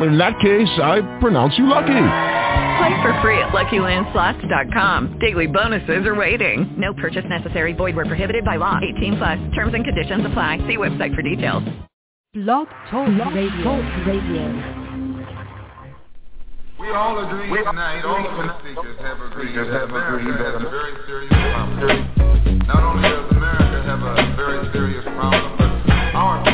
In that case, I pronounce you lucky. Play for free at LuckyLandSlots.com. Daily bonuses are waiting. No purchase necessary. Void where prohibited by law. 18 plus. Terms and conditions apply. See website for details. Blog Talk Radio. Radio. We all agree tonight, all the speakers have agreed that America has a very serious problem. Not only does America have a very serious problem, but our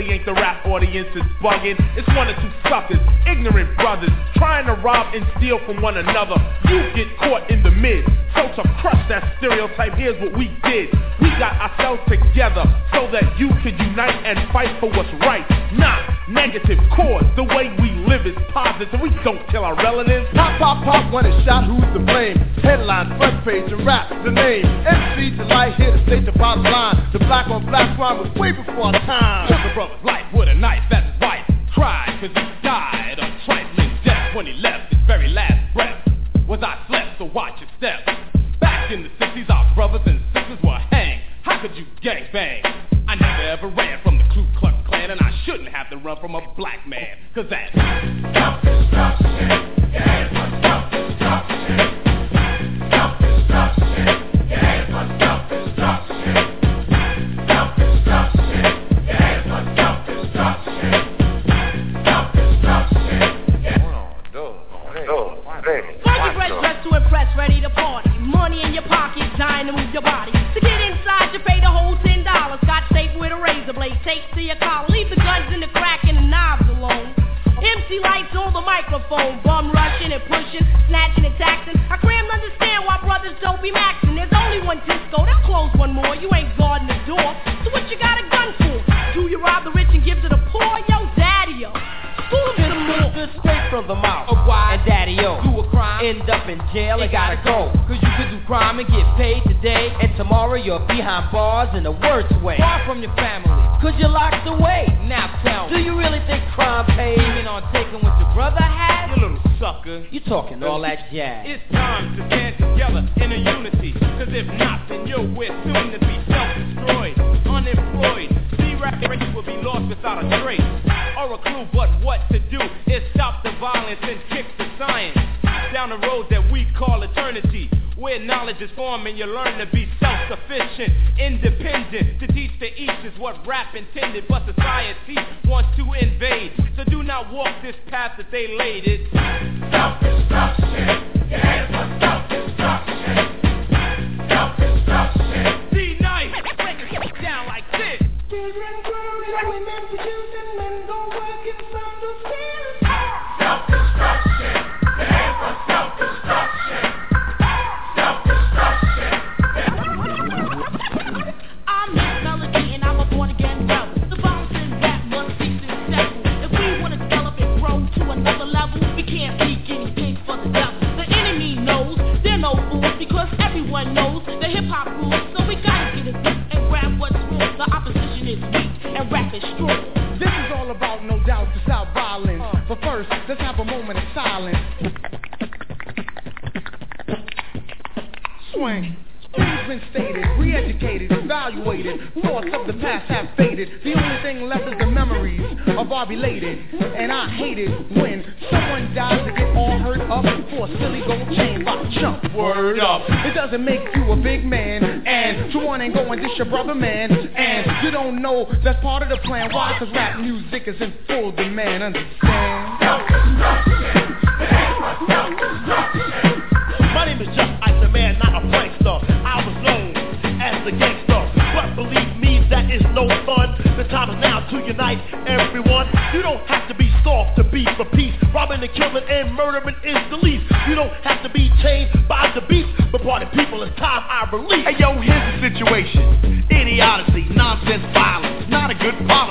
audience is bugging. It's one or two suckers, ignorant brothers, trying to rob and steal from one another. You get caught in the mid. So to crush that stereotype, here's what we did. We got ourselves together so that you could unite and fight for what's right. Not negative cause. The way we live is positive. We don't kill our relatives. Pop, pop, pop, when it's shot, who's to blame? Headline, front page, and rap, the name. MC Delight here to state the bottom line. The black on black crime was way before our time. Took a brother's life with a knife as his wife. Cried cause he died of trifling death when he left Was I slept, so watch your step. Back in the 60s, our brothers and sisters were hanged. How could you gang bang? I never ever ran from the Ku Klux Klan, and I shouldn't have to run from a black man. Cause that's it ready to party. Money in your pocket, dying to move your body. To get inside, you pay the whole ten dollars. Got safe with a razor blade, taped to your collar. Leave the guns in the crack and the knobs alone. MC lights on the microphone, bum rushing and pushing, snatching and taxing. I cram to understand why brothers don't be maxing. There's only one disco, they'll close one more. You ain't guarding the door, so what you got a gun for? Do you rob the rich and give to the poor? Yo, daddy, yo. School them some more. Good straight from the mouth. Of why and daddy o do a crime. end up in jail and gotta go. cause you could do crime and get paid today. And tomorrow you're behind bars in the worst way. Far from your family. Cause you're locked away. Now tell me. do you really think crime pays? Even on taking what your brother had? You little sucker. You talking all that jazz. It's time to stand together in a unity. Cause if not then you're we're soon to be self-destroyed Unemployed Rap race will be lost without a trace Or a clue but what to do is stop the violence and kick the science Down the road that we call eternity where knowledge is formed and you learn to be self-sufficient, independent. To teach to each is what rap intended, but society wants to invade. So do not walk this path that they laid it. Self-destruction, yeah, self-destruction. Self-destruction. D-Nice, break it down like this. Hip hop rules. So we gotta get it and grab what's wrong. The opposition is weak and rap is strong. This is all about no doubt to stop violence. Uh. But first, let's have a moment of silence. Swing. Things been stated, re-educated, evaluated. Thoughts of the past have faded. The only thing left is the memories of our belated. And I hate it when someone dies to get all hurt up for a silly gold chain by chump. Word up. It doesn't make you a big man. And you want and go and dish your brother man. And you don't know that's part of the plan. Why? Cause rap music is in full demand. Understand? My name is Just Ice, a man, not a prankster. As the gangster, but believe me, that is no fun. The time is now to unite everyone. You don't have to be soft to be for peace. Robbing and killing and murdering is the least. You don't have to be chained by the beast, but party people, it's time I release. Hey yo, here's the situation. Idiocy, nonsense, violence, not a good policy.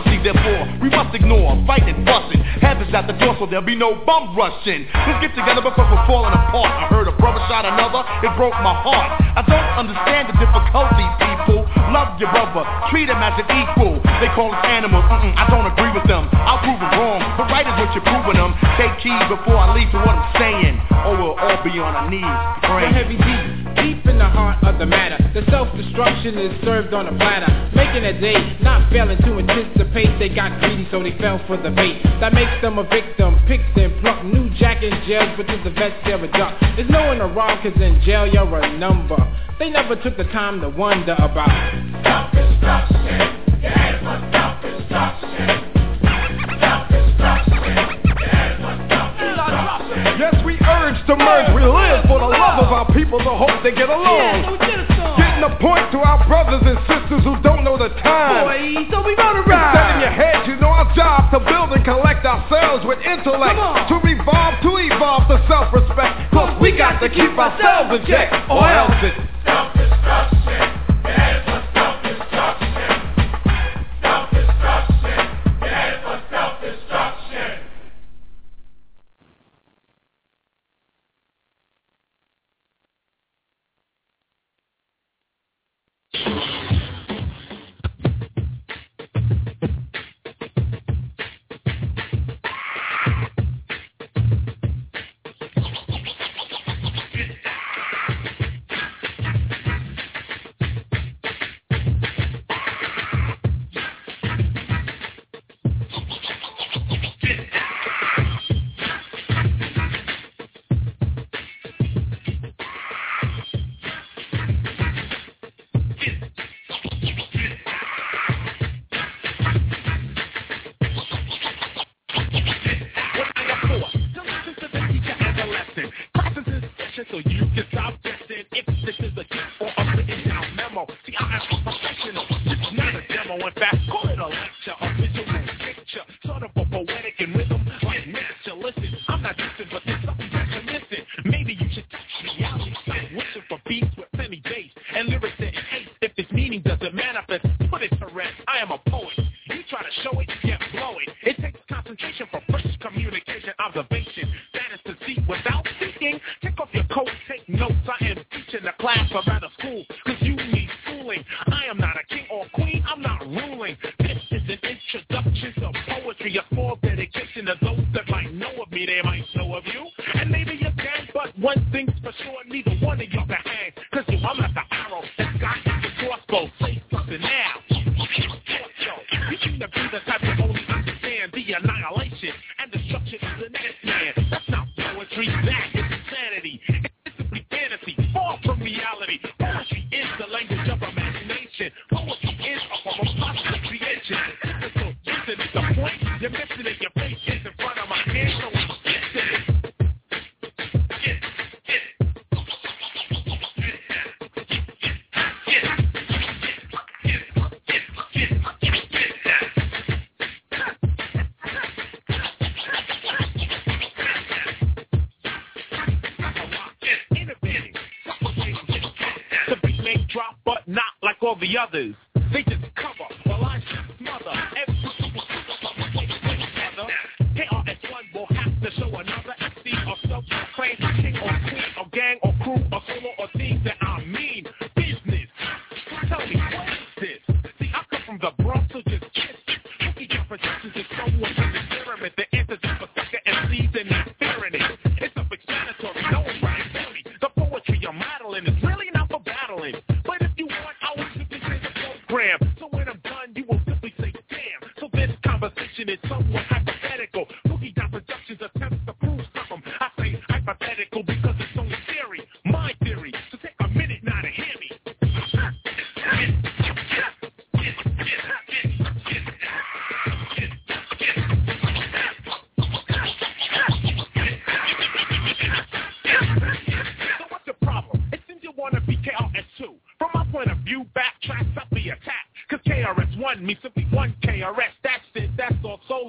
Must ignore fighting, fussing. Heaven's at the door, so there'll be no bum rushing. Let's get together because we're falling apart. I heard a brother shot another, it broke my heart. I don't understand the difficulty, people. Love your brother, treat him as an equal. They call us animals, Mm-mm, I don't agree with them. I'll prove it wrong, but right is what you're proving them. Take heed before I leave to what I'm saying, or we'll all be on our knees praying. The heavy deep, deep in the heart of the matter. The self-destruction is served on a platter, making a day, not failing to anticipate. They got greedy, so they fell for the bait. That makes them a victim, picked and plucked. New jack in jail, but to the vets they're a duck. There's no one around, cause in jail you're a number. They never took the time to wonder about self-destruction. Yeah, self-destruction. Urge to merge. We live for the love of our people, the hope they get along. Getting a point to our brothers and sisters who don't know the time. Boy, so we gonna ride. Set in your head, you know our job to build and collect ourselves with intellect. To revolve, to evolve to self-respect. Cause we got to keep ourselves in check, or else it's self-destruction. Yeah, for self-destruction. Like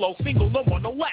solo, single, no more, no less.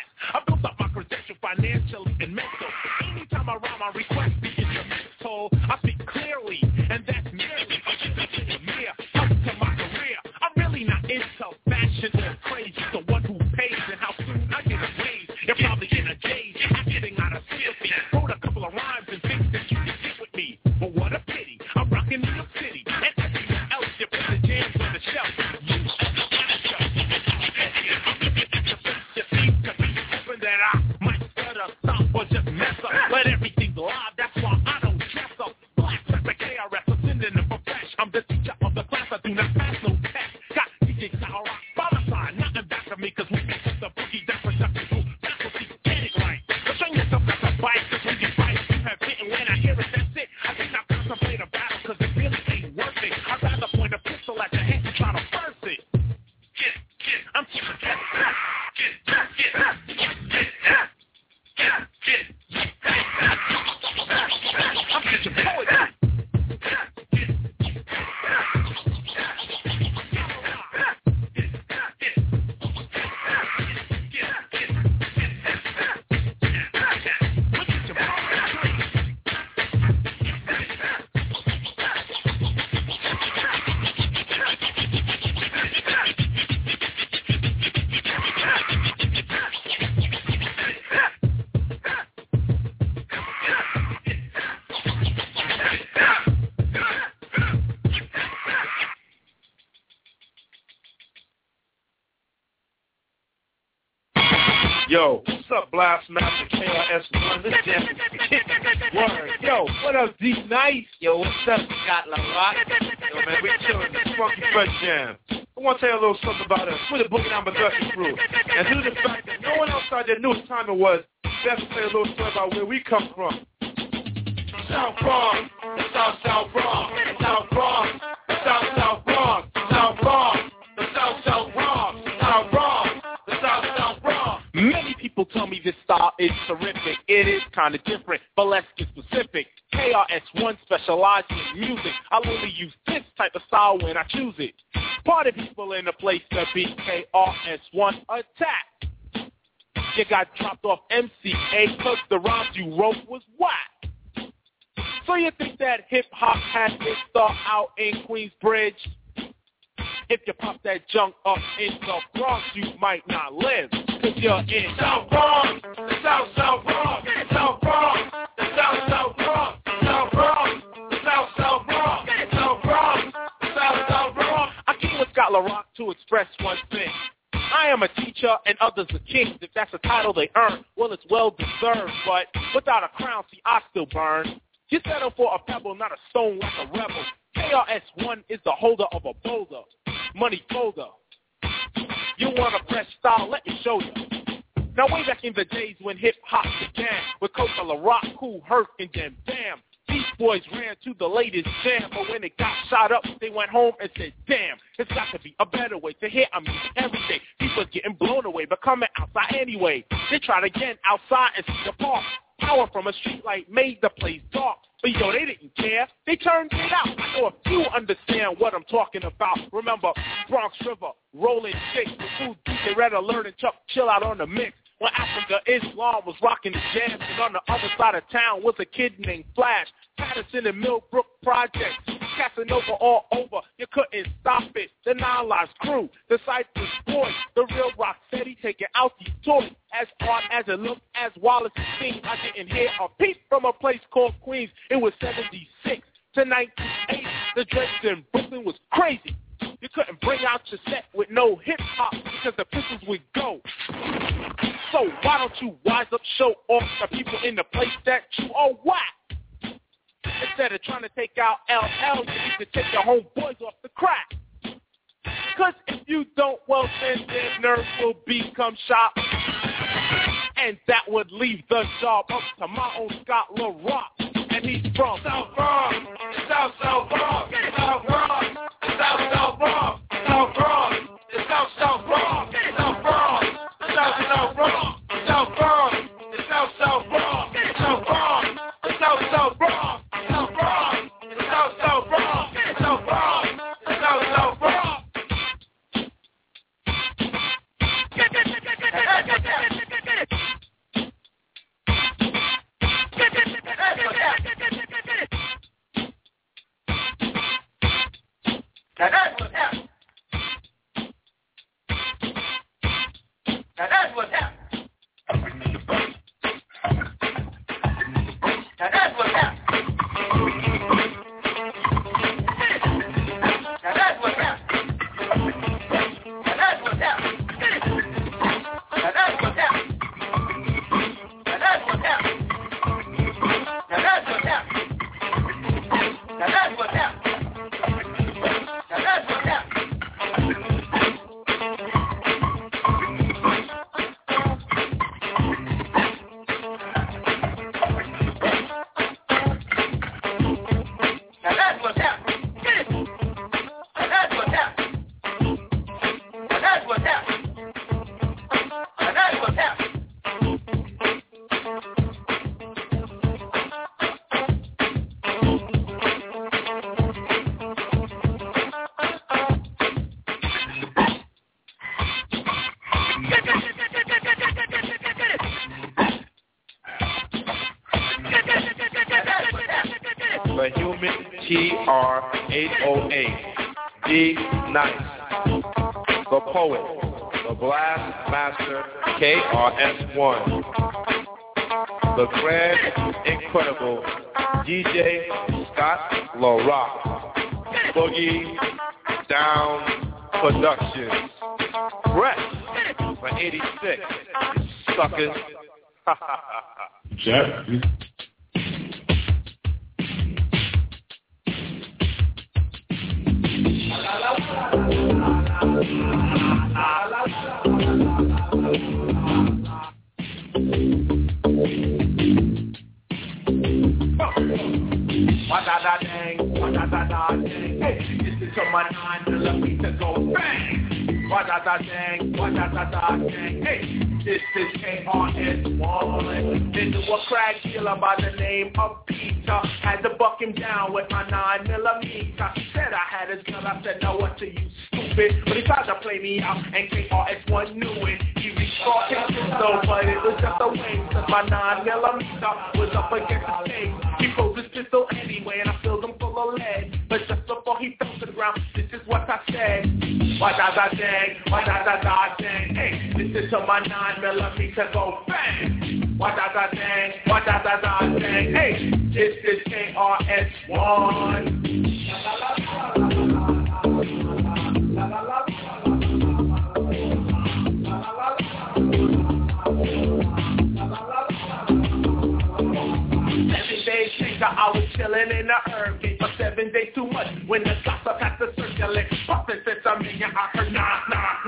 What's up, Blast Master KRS-One? This jam is Word. Yo, what up, D Nice? Yo, what's up, Scott LaRock? Yo, man, we chilling this funky fresh jam. I want to tell you a little something about us. We're the Boogie Down Production crew. And due to the fact that no one else out there knew what time it was, best to tell you a little story about where we come from. South Bronx, the South South Bronx, terrific. It is kind of different, but let's get specific. KRS-One specializes in music. I'll only use this type of style when I choose it. Party people in the place to be KRS-One attack. You got dropped off MCA cause the rhymes you wrote was whack. So you think that hip-hop had its start out in Queensbridge? If you pop that junk up in the Bronx, you might not live. Cause you're in South Bronx, the South South Bronx, the South Bronx, the South South Bronx, the South Bronx, the South South Bronx. I came with Scott LaRock to express one thing. I am a teacher and others are kings. If that's a title they earn, well, it's well deserved. But without a crown, see, I still burn. You settle for a pebble, not a stone like a rebel. KRS-One is the holder of a boulder. Money folder. You want a fresh style, let me show you. Now way back in the days when hip-hop began, with Coca LaRock, Kool Herc, and then Bam, these boys ran to the latest jam, but when it got shot up, they went home and said, damn, it's got to be a better way to hear our music every day. People getting blown away, but coming outside anyway. They tried again outside and see the park. Power from a street light made the place dark. But yo, they didn't care. They turned it out. I know if you understand what I'm talking about. Remember, Bronx River, Rolling Six, the food DJ Red Alert and Chuck Chillout on the mix. When Afrika Islam was rocking the jams, and on the other side of town was a kid named Flash. Patterson and Millbrook Project, Casanova all over. You couldn't stop it. The Nine crew, the Cypress Boys, the real Rock Steady taking out these toys. As hard as it looked, as Wallace sing, I didn't hear a peep from a place called Queens. It was 76 to 1980. The Drakes in Brooklyn was crazy. You couldn't bring out your set with no hip hop because the pistols would go. So why don't you wise up, show off the people in the place that you are whack? Instead of trying to take out LL, you need to take your homeboys off the crack. Cause if you don't, well then their nerves will become sharp. And that would leave the job up to my own Scott LaRock. And he's from South Bronx, South South Bronx, South Bronx, South South Bronx, South Bronx, South South Bronx, South Bronx, South South Bronx, South Bronx, KRS-One. The grand, incredible DJ Scott LaRock. Boogie Down Productions. Fresh for 86. Suckers. Jack. What da da dang, what da da da dang. Hey, this is to my nine millimeter go bang. Da dang, what da da da dang. Hey, this is KRS-One. Into a crack dealer by the name of Peter. Had to buck him down with my nine millimeter. He said I had his gun. I said, no, what to you, stupid? But he tried to play me out, and KRS-One knew it. He reached for his pistol, but it was just a waste. Cause my nine millimeter was up against the cage. He froze his pistol and he fell to the ground, this is what I said. Why da da dang, why da da da dang. Hey, this is to my nine millimeter go bang. Why da da dang, why da da da dang. Hey, this is KRS-One. Seven days later, I was chilling in the herb cave for seven days too much. When the gossip had to circulate, Puffin said something, I heard nah, nah, nah.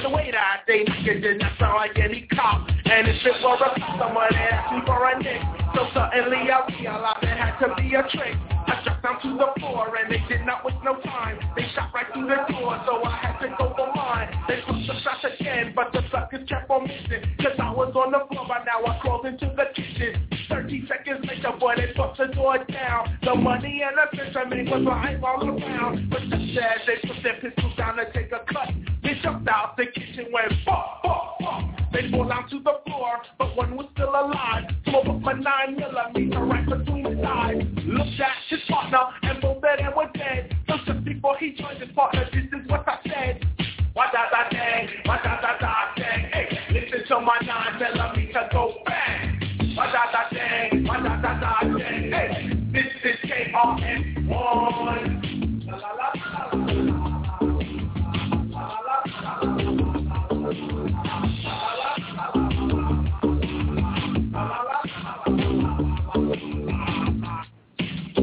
But the way that they it did not sound like any cop. And if it was a customer, they asked me for a nick. So suddenly I realized it had to be a trick. I dropped down to the floor, and they did not waste no time. They shot right through the door, so I had to go for mine. They took the shots again, but the suckers kept on missing. Cause I was on the floor, by now I crawled into the kitchen. 30 seconds later, boy, they bust the door down. The money and the fishermen was lying all around. But just as they put their pistols down to take a cut, they jumped out the kitchen, went fuck, fuck, fuck. They fall down to the floor, but one was still alive. Smoke up my nine millimeter right between his eyes. Looked at his partner, and both of them were dead. So just before he joined his partner, this is what I said. What da da dang, what da da da. Hey, listen to my nine millimeter go bang. What da da dang, what da da da. Hey, this is KRS-One. La I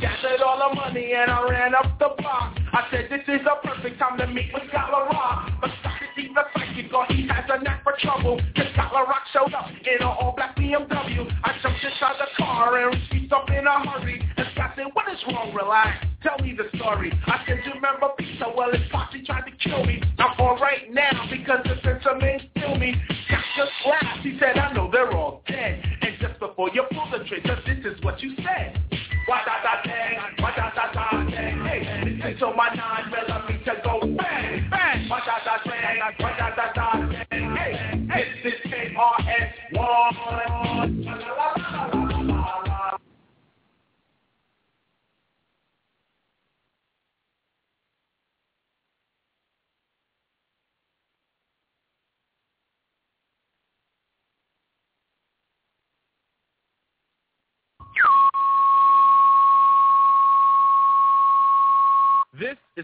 gathered all the money and I ran up the block. I said this is a perfect time to meet with LaRock. But He has a knack for trouble. Cause Scott LaRock showed up in an all-black BMW. I jumped inside the car and reached up in a hurry. And Scott said, what is wrong? Relax. Tell me the story. I said, you remember Pizza? Well, his posse tried to kill me. I'm all right now because the sensor men kill me. Scott just laughed. He said, I know they're all dead. And just before you pull the trigger, this is what you said. Why da da dang, why da da da dang, hey, listen to my nine millimeter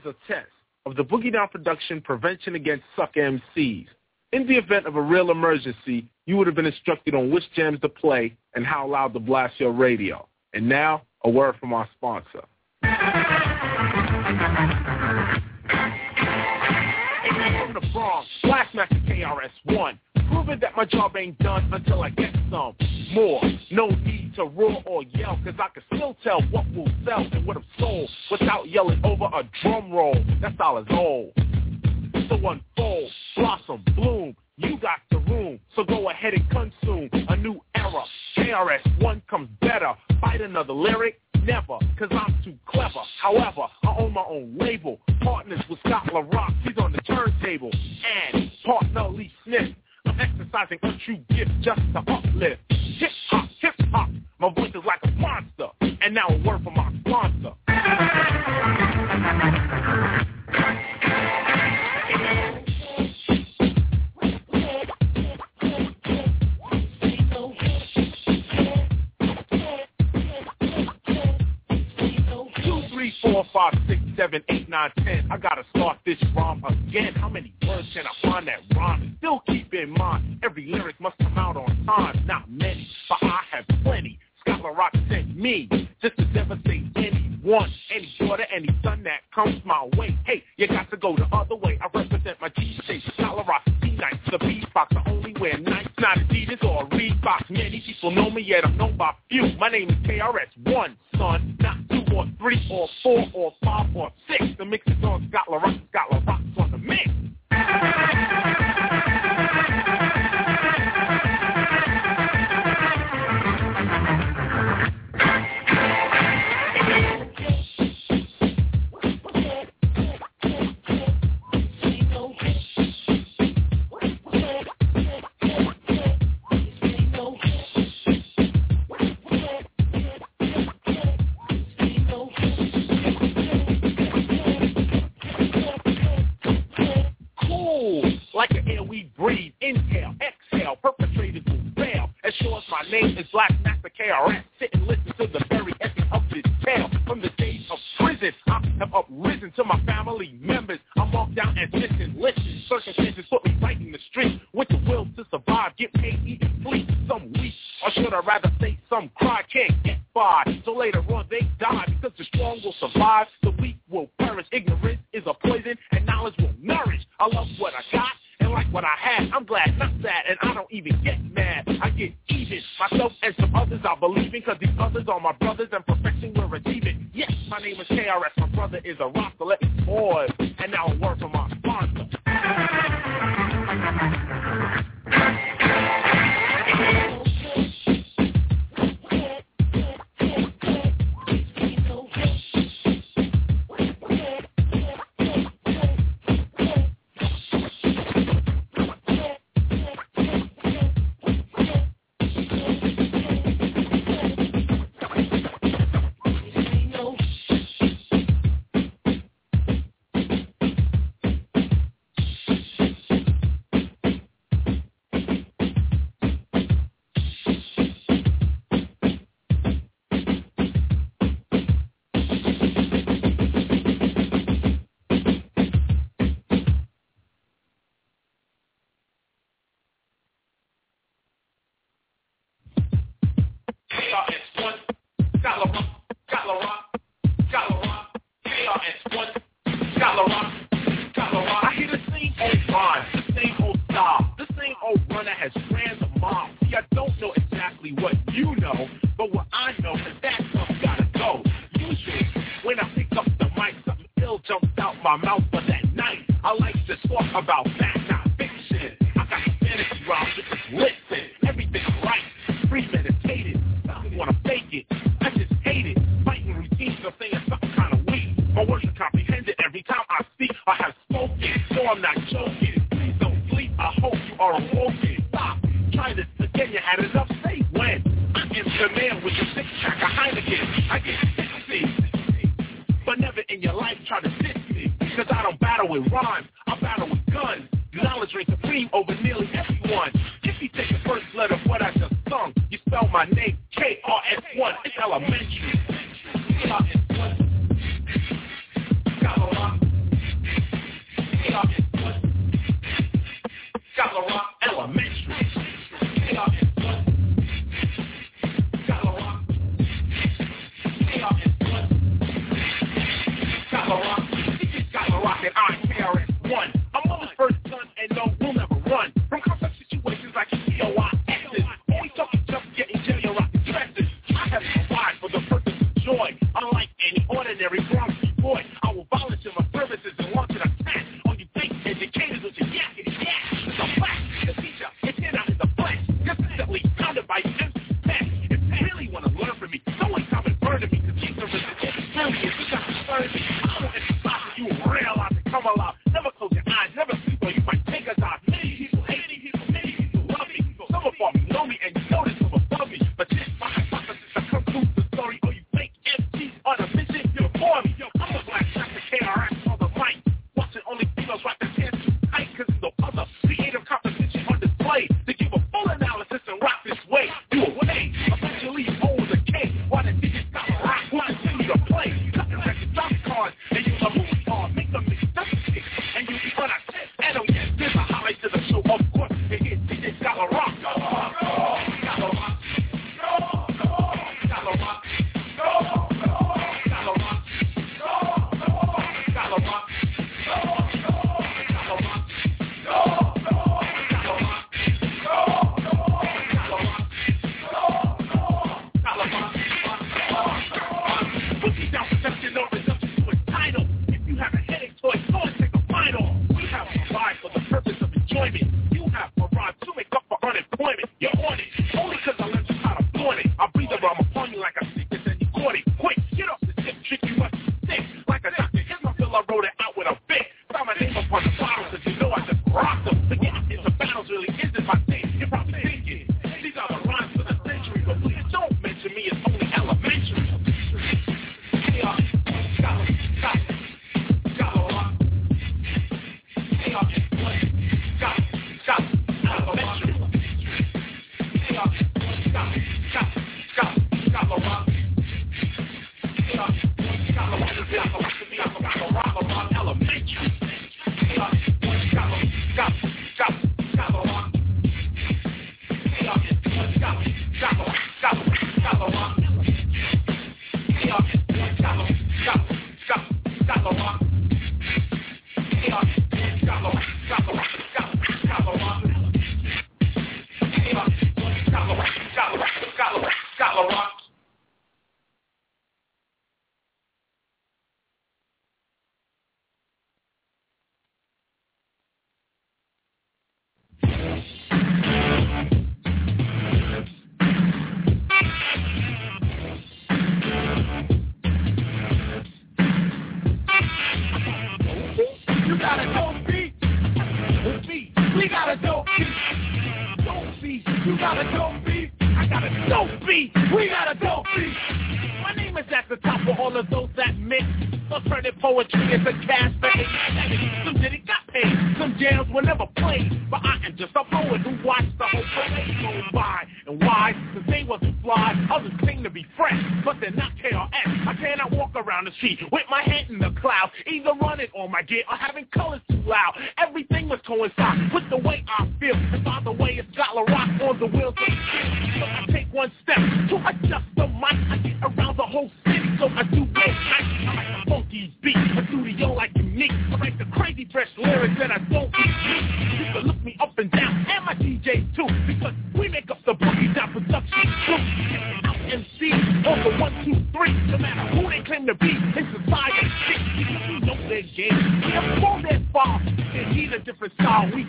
is a test of the Boogie Down Production Prevention Against Suck MCs. In the event of a real emergency, you would have been instructed on which jams to play and how loud to blast your radio. And now, a word from our sponsor. KRS-One, proving that my job ain't done until I get some more. No need to roar or yell, cause I can still tell what will sell and what I'm sold without yelling over a drum roll. That's all it's all. So unfold, blossom, bloom. You got the room, so go ahead and consume a new era. KRS-One comes better. Fight another lyric? Never, cause I'm too clever. However, I own my own label. Partners with Scott LaRock, he's on the turntable. And partner Lee Smith. Exercising a true gift just to uplift. Hip hop, hip hop. My voice is like a monster. And now a word from my sponsor. Seven, eight, nine, ten. I gotta start this rhyme again. How many words can I find that rhyme? Still keep in mind, every lyric must come out on time. Not many, but I have plenty. Scott Rock sent me just to devastate anyone, any daughter, any son that comes my way. Hey, you got to go the other way. I represent my G-State, Scott Rock, D-Nice, the beatbox. I only wear Nikes, not Adidas or a Reebok. Many people know me, yet I'm known by few. My name is KRS-One, son, not two or three or four or five or six. The mix is on Scott LaRock, Scott LaRock's on the mix.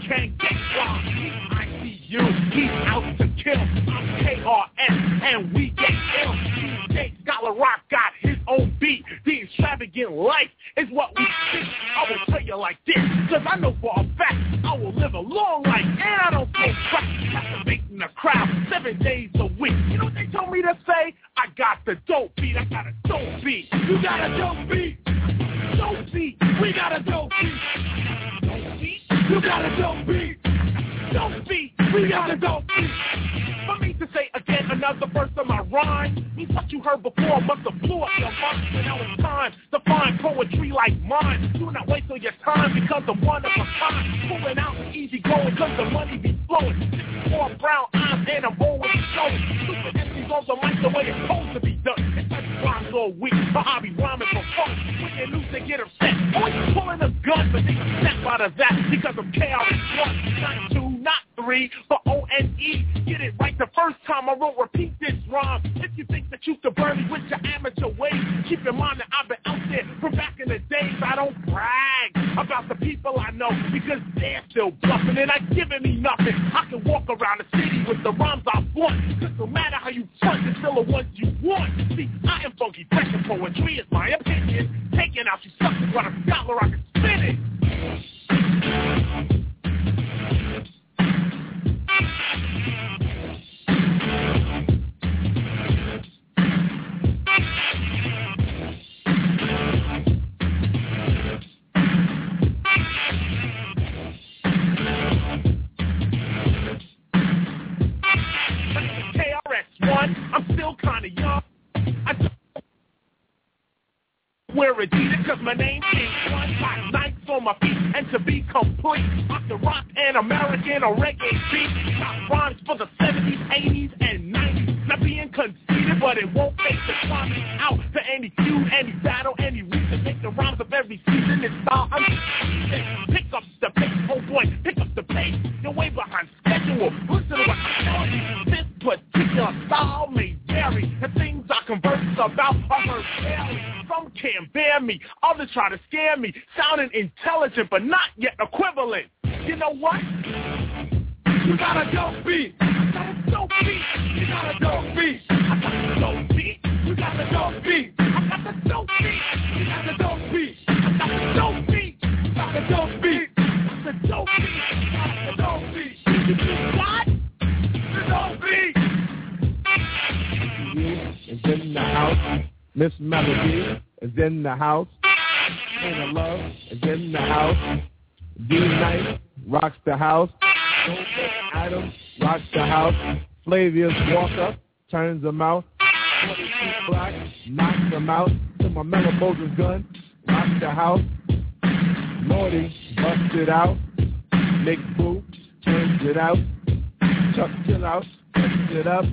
Can't get far. ICU, he's out to kill. I'm KRS, and we get ill. DJ Scott LaRock got his own beat. The extravagant life is what we see. I will tell you like this, cause I know for a fact I will live a long life, and I don't smoke crack. Captivating the crowd seven days a week. You know what they told me to say? I got the dope beat, I got a dope beat. You got a dope beat. Dope beat, we got a dope beat. You got a dope beat. Dope beat, we got a dope beat. For me to say again another verse of my rhyme means what you heard before must have blew up your mind. And now it's time to find poetry like mine. Do not waste all your time because I'm one of a kind. Pulling out the easy going cause the money be flowing. Four brown eyes and I'm always showing. Stupid MCs on the mic the way it's supposed to be done. Rhymes all I be rhyming for fun. When they lose, they get upset. Or you pulling a gun, but they can snap out of that because I'm KRS-One. Not two, not three, but O-N-E. Get it right the first time I wrote, repeat this rhyme. If you think that you can burn me with your amateur ways, keep in mind that I've been out there from back in the days. I don't brag about the people I know because they're still bluffing and not giving me nothing. I can walk around the city with the rhymes I want. Cause no matter how you front, it's still the ones you want. See, I am funky fresh and poetry is my opinion. Taking out you suckers while a scholar I can spin it. KRS-One, I'm still kinda young. I don't wear Adidas cause my name ain't one Got Nikes on my feet and to be complete. I can rock an American or reggae beat. Got rhymes for the 70s, 80s, and 90s Not being conceited but it won't take the time out To any feud, any battle, any reason. Make the rhymes of every season and style I'm Pick up the pace, oh boy, pick up the pace. You're way behind schedule. Listen to what I tell you. This particular style may vary The things I converse about are heard Some can't bear me, others try to scare me Sounding intelligent but not yet equivalent You know what? You got a dope beat I got a dope beat You got a dope beat I got a dope beat You got a dope beat I got the dope beat You got the dope beat I got the dope beat You got the dope beat I got the dope beat You got the dope beat is in the house. Miss Melody is in the house. Ain't Love is in the house. D-Nice rocks the house. Adams rocks the house. Flavius Walker turns them out. Black knocks them out. To my Mellow Moses gun, rocks the house. Lordy it out. Nick Boo turns it out. Chuck Chillout, turns it up.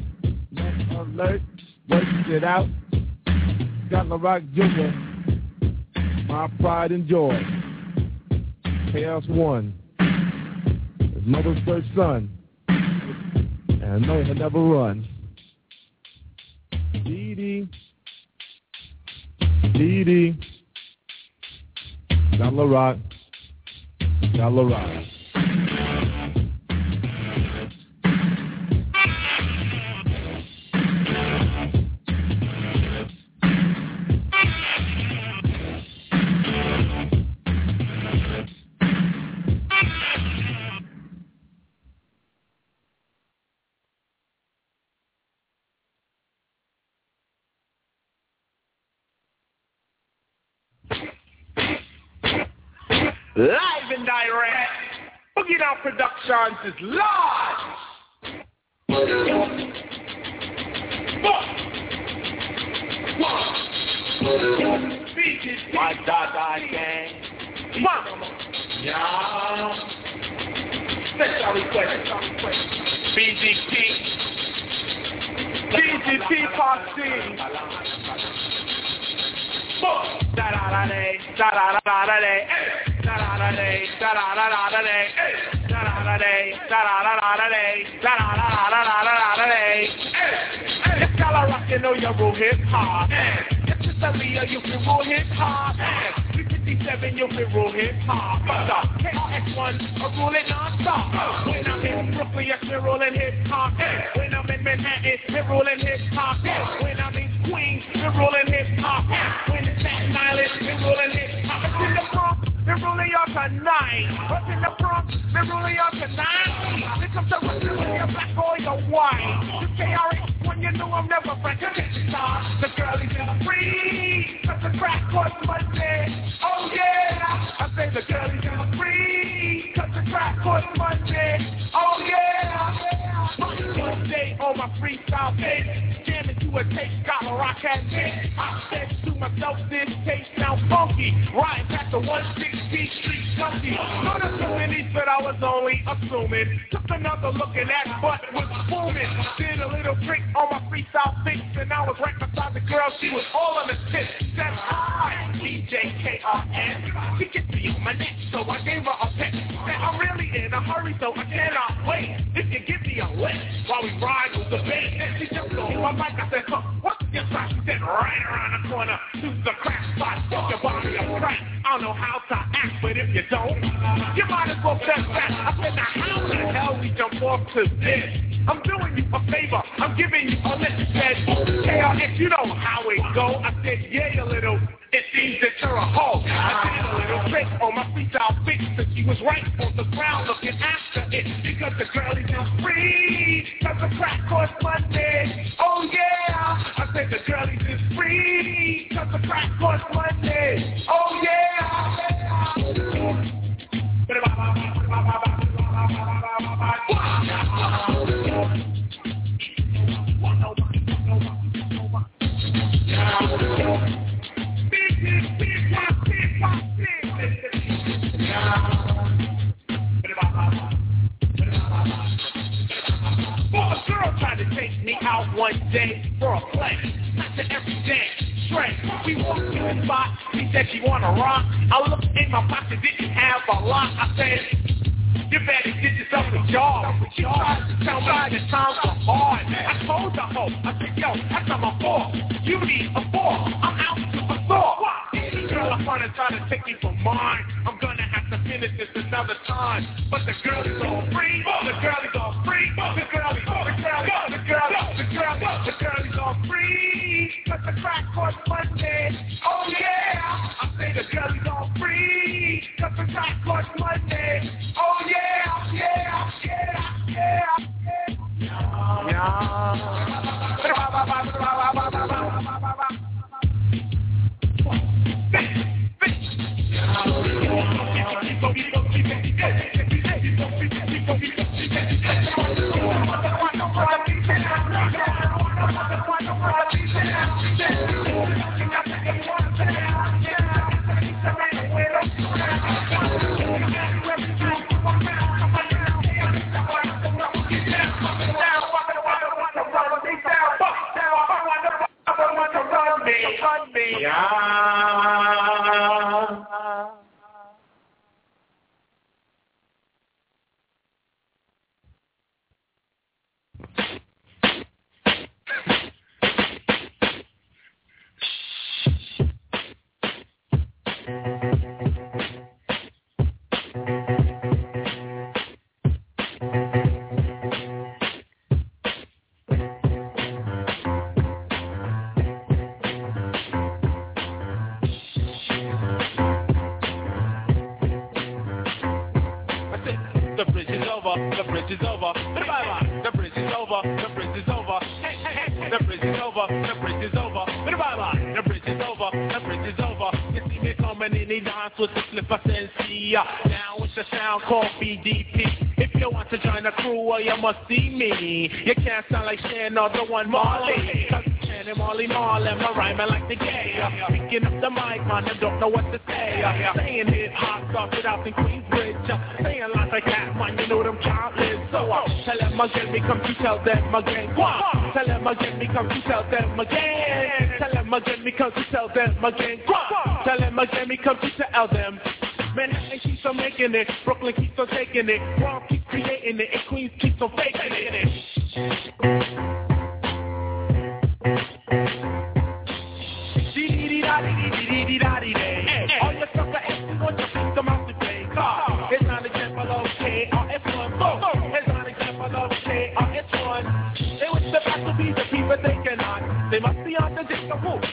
Left alert, works it out. Got the Rock Jr. My pride and joy. KRS-One. His mother's first son. And know he'll never run. Dee Dee. Dee Dee. Got La Rock. Got La Rock. Productions is live. My Dada gang. Mama. Yeah. Special request. BDP. BDP. Da da da da da da da da da da da da da da da da da if y'all are rockin' on your real hip hop, if it's a Leo, you can rule hip hop. 357, you can rule hip hop. KRS-One, I'm ruling non-stop. When I'm in Brooklyn, yes, we're ruling hip hop. When I'm in Manhattan, we're ruling hip hop. When I'm in Queens, we're ruling hip hop. When it's Staten Island, we're ruling hip hop. The we're rolling y'all tonight. What's in the Bronx, we're rolling y'all tonight. Here comes the with your black or your white. The KRS, when you know I'm never friends. The girl is in free. Cause the crack was Monday. Oh yeah. I say the girl is in free. Cause the crack was Monday. Oh yeah. Monday on my freestyle tape. To a tape, got a rock at me. I said to myself, this tape sound funky. Riding past the 160 Street junkie. Not assuming, but I was only assuming. Took another look and that butt was booming. Did a little trick on my freestyle fix, and I was right beside the girl. She was all on the tip. Said hi, DJ KRN. She me on my neck, so I gave her a peck. Said I'm really in a hurry, so I cannot wait. If you give me a lick while we ride with the bait, and she just on my mic. I said, huh, what's your spot? She said, right around the corner to the crack spot. Fuck your body a crack. I don't know how to act, but if you don't, you might as well step back. I said, now how the hell we jump off to this? I'm doing you a favor. I'm giving you a list. Said, KRS, you know how it go. I said, yeah, a little. It seems that you're a hoe. I did a little trick on my freestyle fix, but she was right on the ground looking after it because the girl is now free. Cause the crack course Monday. Oh yeah. I said the girl is free. Cause the crack course Monday. Oh yeah. Well, a to take me out one day for a play. I said every day, straight. We walked to the spot. She said she wanna rock. I looked in my pocket, didn't have a lot. I said, you better get yourself a job. She tried to tell me the times were hard. I told the hoe, I said, yo, that's not my. You need a four. I'm out assault. Girl, I'm gonna try to take me for mine. I'm gonna have to finish this another time. But the girl is all free. The girl is all free. The girl is, the girl is, the girl the girl the girl is all free. Cause the crack course Monday. Oh yeah. I say the girl is all free. Cause the crack course Monday. Oh yeah. yeah, yeah, yeah, yeah. Yeah. Yeah. The dance with the slipper sensei. Now it's a sound called BDP. If you want to join the crew, well, you must see me. You can't sound like Shan or the one Marley. And Marley Marlin, my rhyming like the gay. Picking up the mic, man, I don't know what to say. Saying hip hop started out in Queensbridge. Saying like a cat, man, you know them countless. So uh, tell them again, me come to tell them again. On. Tell them again, me come to tell them again. Tell them again, me come to tell them again. On. Tell them again, me come to tell them. Manhattan keeps on making it, Brooklyn keeps on taking it, Bronx keeps creating it, and Queens keeps on faking it. All your sucker asses want your piece come out the play. Car. It's not example of KRS-One. Boom. It's not example of KRS-One. They wish the back to be the people they cannot. They must be on the disco who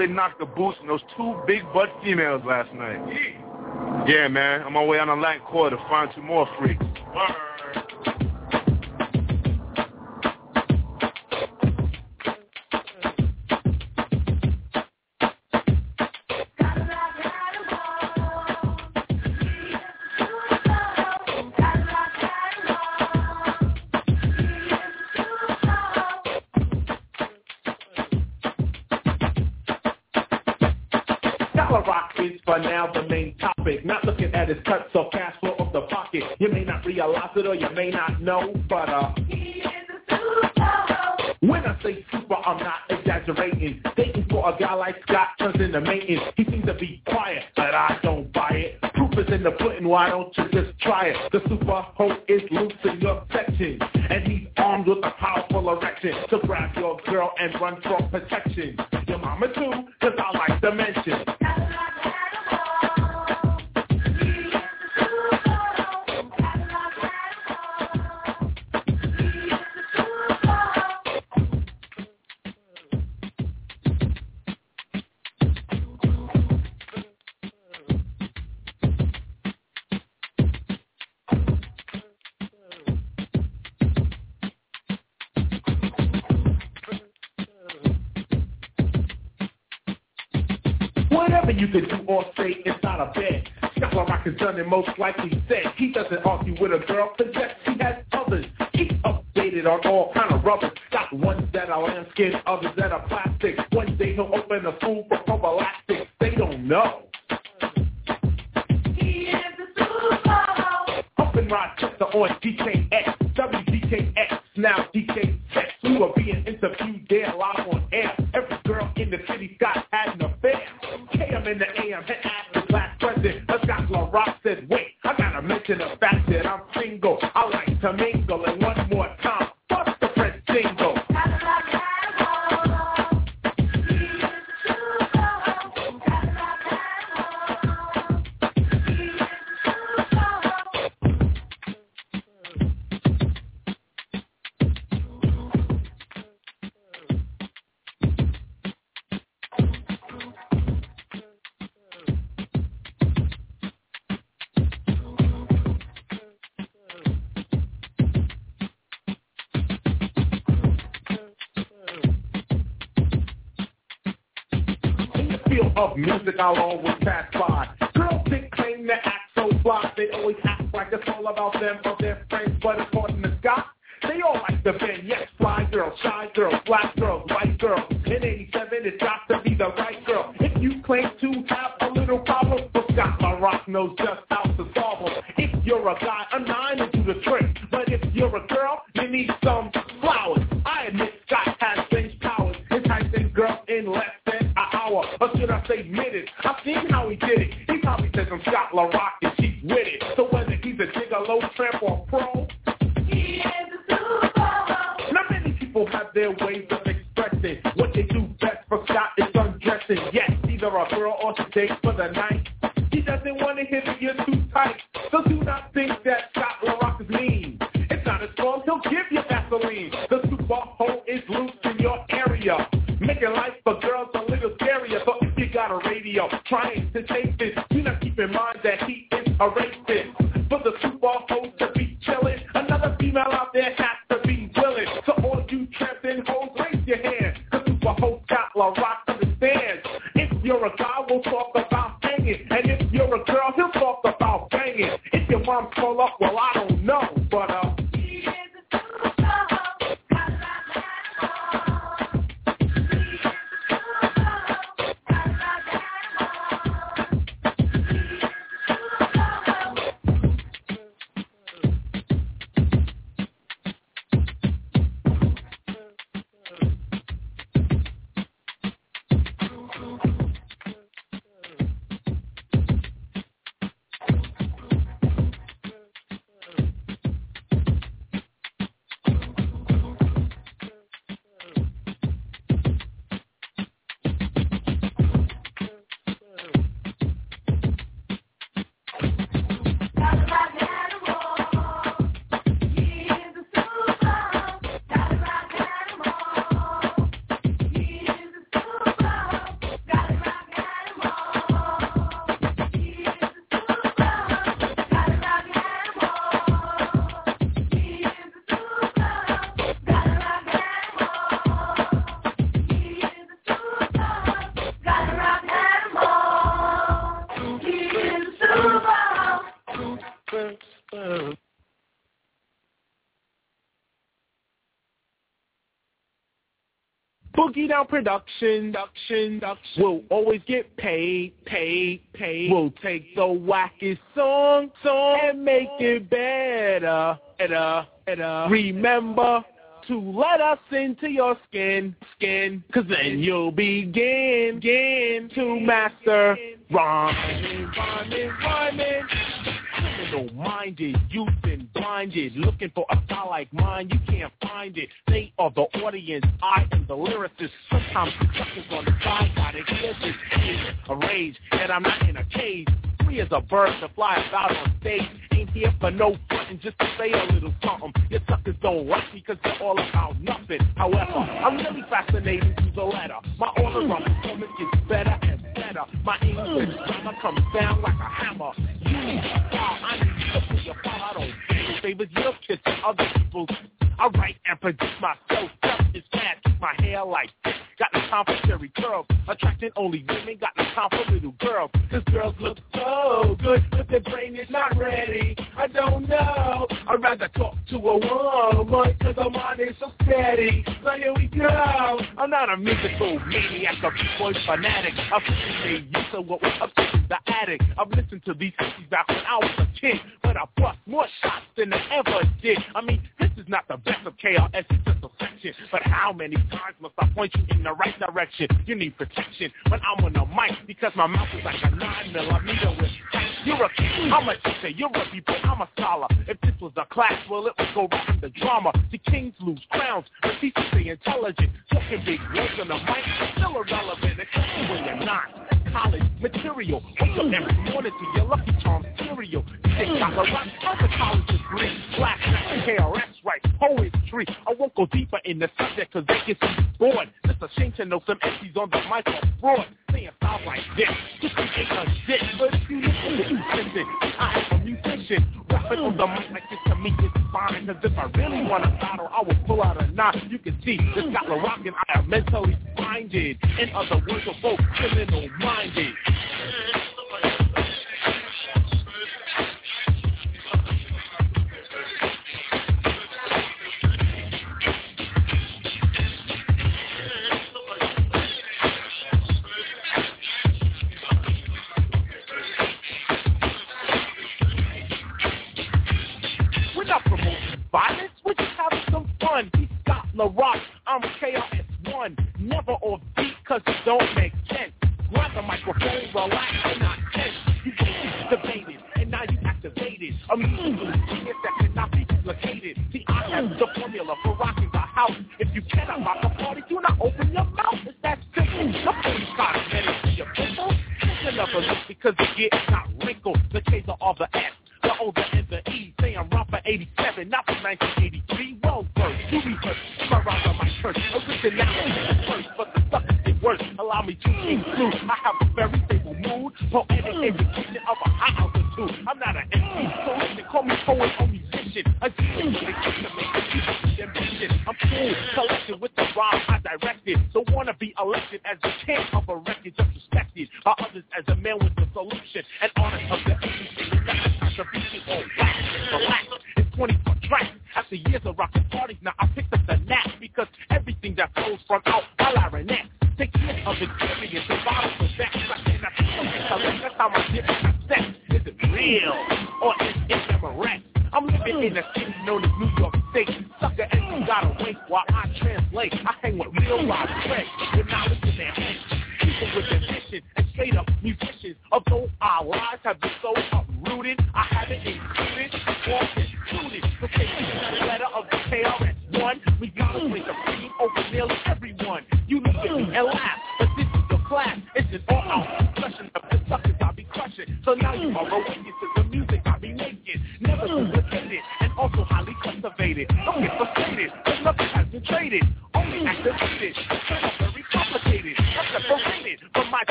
Really knocked the boots on those two big butt females last night. Yeah, man. I'm on my way on the Latin Quarter to find two more freaks. You may not know, but uh. When I say super, I'm not exaggerating. Dating for a guy like Scott turns into maintenance. He seems to be quiet, but I don't buy it. Proof is in the pudding, why don't you just try it? The super hoe is loose with a girl, of music, I'll always pass by. Girls think claim to act so fly, they always act like it's all about them or their friends, but according to Scott, they all like the band. Yes, fly girls, shy girls, black girls, white girls. In 87, it's got to be the right girl. If you claim to have a little problem, but Scott LaRock knows just how to solve them. If you're a guy, a nine will do the trick. But if you're a girl, you need some flowers. I admit Scott has strange powers. Enticing girls in less than an hour. Or should I say minutes? I've seen how he did it. He probably said some Scott LaRock and she's with it. So whether he's a gigolo, tramp, or a pro, now many people have their ways of expressing what they do best for Scott is undressing. Yes, either a girl or to date for the night. He doesn't want to hit it, you're too tight. So do not think that Scott LaRock is mean. It's not his fault, he'll give you Vaseline. The super hole is loose in your area. Making life for girls a little scarier. So if you got a radio trying to take this, do not keep in mind that he is a racist. For the super hole to be chilling, another female out there has to be willing. So all you tramps and hoes, raise your hand. The super hole Scott LaRock understands. If you're a guy, we'll talk about hanging. And if you're a girl, he'll talk about banging. If your mom call up, well, I don't know. Production, production, production. We'll always get paid, paid, paid. We'll take the wackest song, song, and make it better, better, better. Remember to let us into your skin, skin, cause then you'll begin, begin to master rhyming, rhyming, rhyming. Criminal minded, looking for a guy like mine, you can't find it. They are the audience, I am the lyricist. Sometimes the on the side gotta hear this is a rage, and I'm not in a cage. Free as a bird to fly about on stage. Ain't here for no frontin', just to say a little something. Your suckers don't like me cause they're all about nothing. However, I'm really fascinated to the letter. My all-around performance gets better and better. My English grammar comes down like a hammer. You to I need to put your file. Favors, your kids and other people's. I write and produce myself. Self is fast, my hair like this. Got no time for cherry curls. Attracting only women, got no time for little girls. Cause girls look so good, but their brain is not ready. I don't know. I'd rather talk to a woman, cause her mind is so steady. So here we go. I'm not a musical maniac, a boy fanatic. I'm simply used to what was upstairs in the attic. I've listened to these MCs back when I was a kid, but I bust more shots than I ever did. I mean, this is not the best of KRS, it's just a section. But how many times must I point you in the right direction? You need protection when I'm on the mic because my mouth is like a nine millimeter with you're a king, I'm a teacher, you're a people, I'm a scholar. If this was a class, well, it would go right in the drama. The kings lose crowns, but teachers stay intelligent. Talking big words on the mic, still irrelevant, except when you're not. College material, wake up every morning to your Lucky Charms cereal. Think got the rock, other college degree. Black, KRS, right, poetry. I won't go deeper in the subject cause they get you bored. Just a shame to know some MCs on the mic are fraud. Saying stuff like this, just ain't a shit. But if you listen to you I am a musician. Rapping on the mic like this to me is fine. Cause if I really want to battle, I will pull out a knife. You can see, this got rock and I am mentally blinded. In other words, we're both criminal minded.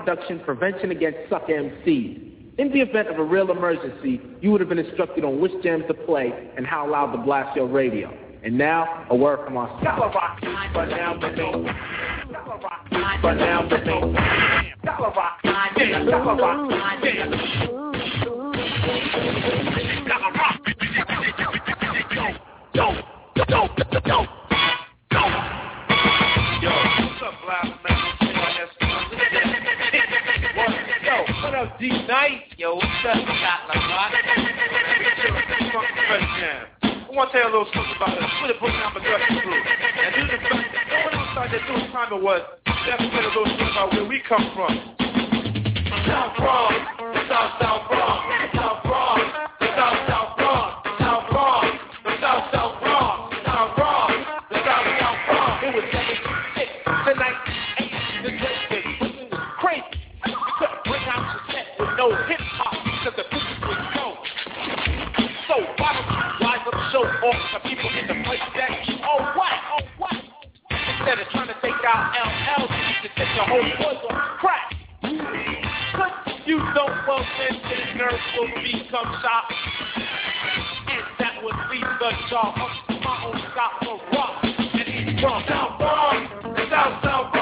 production prevention against suck MCs. In the event of a real emergency, you would have been instructed on which jams to play and how loud to blast your radio. And now, a word from our sponsor. But now the. But now the D-Nice, yo, that's. I want to tell you a little something about the Twitter book I'm production crew. And this is the one who started doing time it was, that's a little something about where we come from. South Bronx, South South Bronx. y'all to get the whole world on crack. Cause you don't well then the nerves will become shot. And that would leave the jaw of my own stop for rock. And he's from South Bronx, South South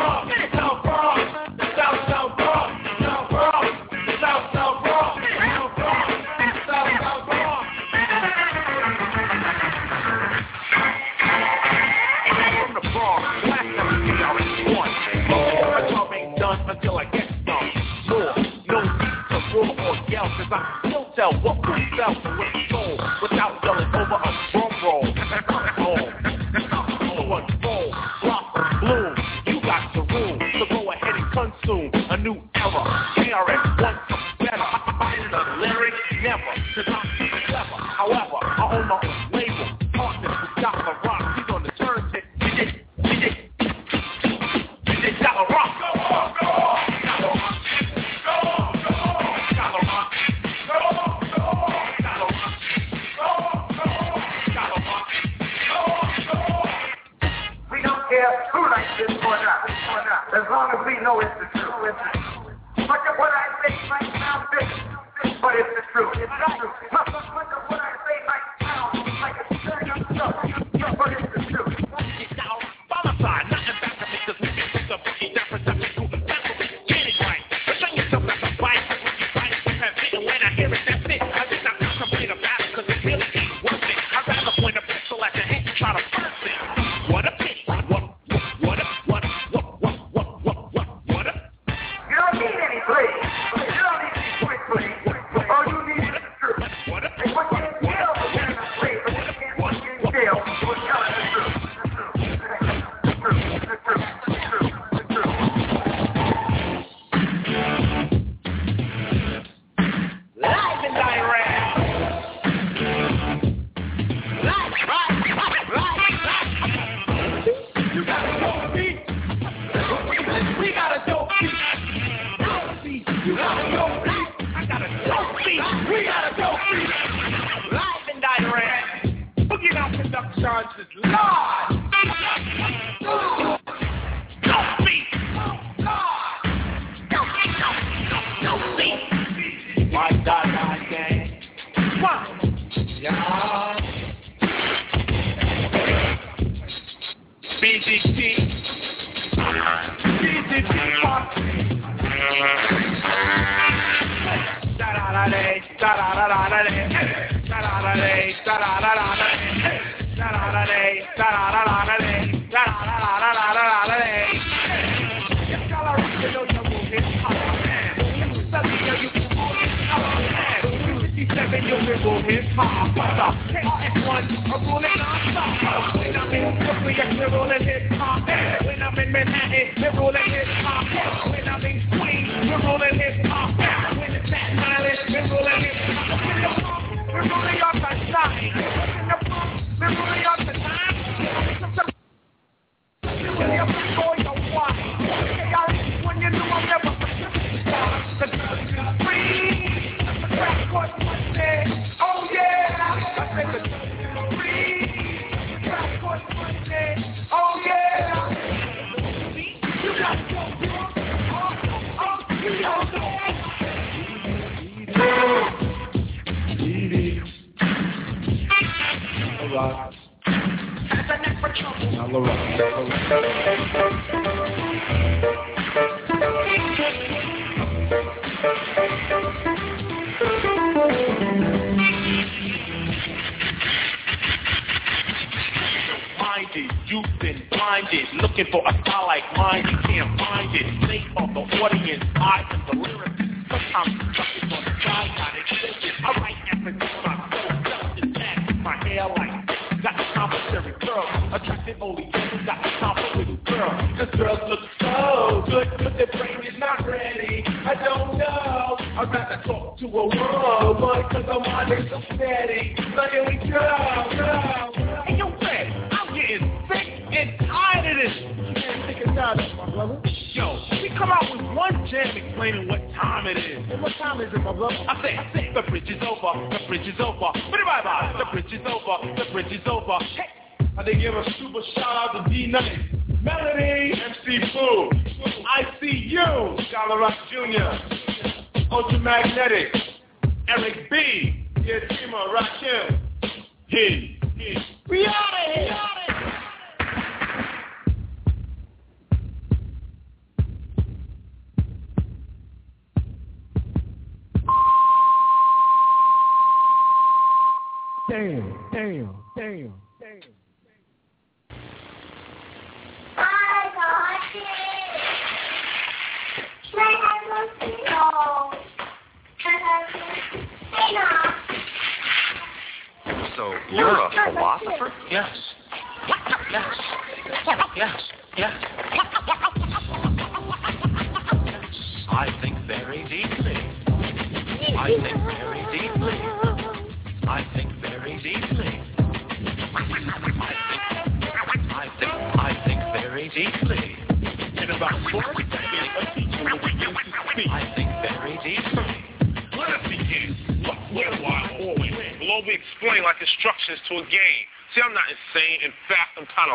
Damn, damn, damn,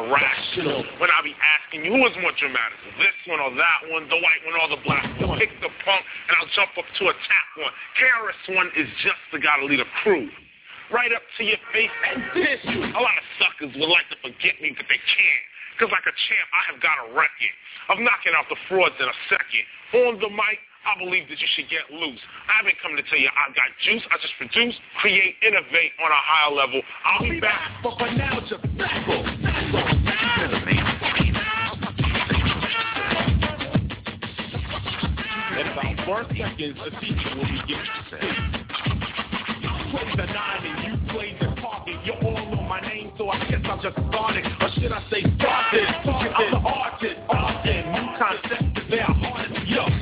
rational when I be asking you who is more dramatic, this one or that one, the white one or the black one. Pick the punk, and I'll jump up to attack one. KRS One is just the guy to lead a crew. Right up to your face and diss you. A lot of suckers would like to forget me, but they can't. Because like a champ, I have got a record of knocking out the frauds in a second. On the mic, I believe that you should get loose. I haven't come to tell you I've got juice. I just produce, create, innovate on a higher level. I'll be back. But for now, just backle, In about four seconds, a teacher will begin to say. Play the nine and you play the target. You all know my name, so I guess I'm just started. Or should I say started? I'm the artist,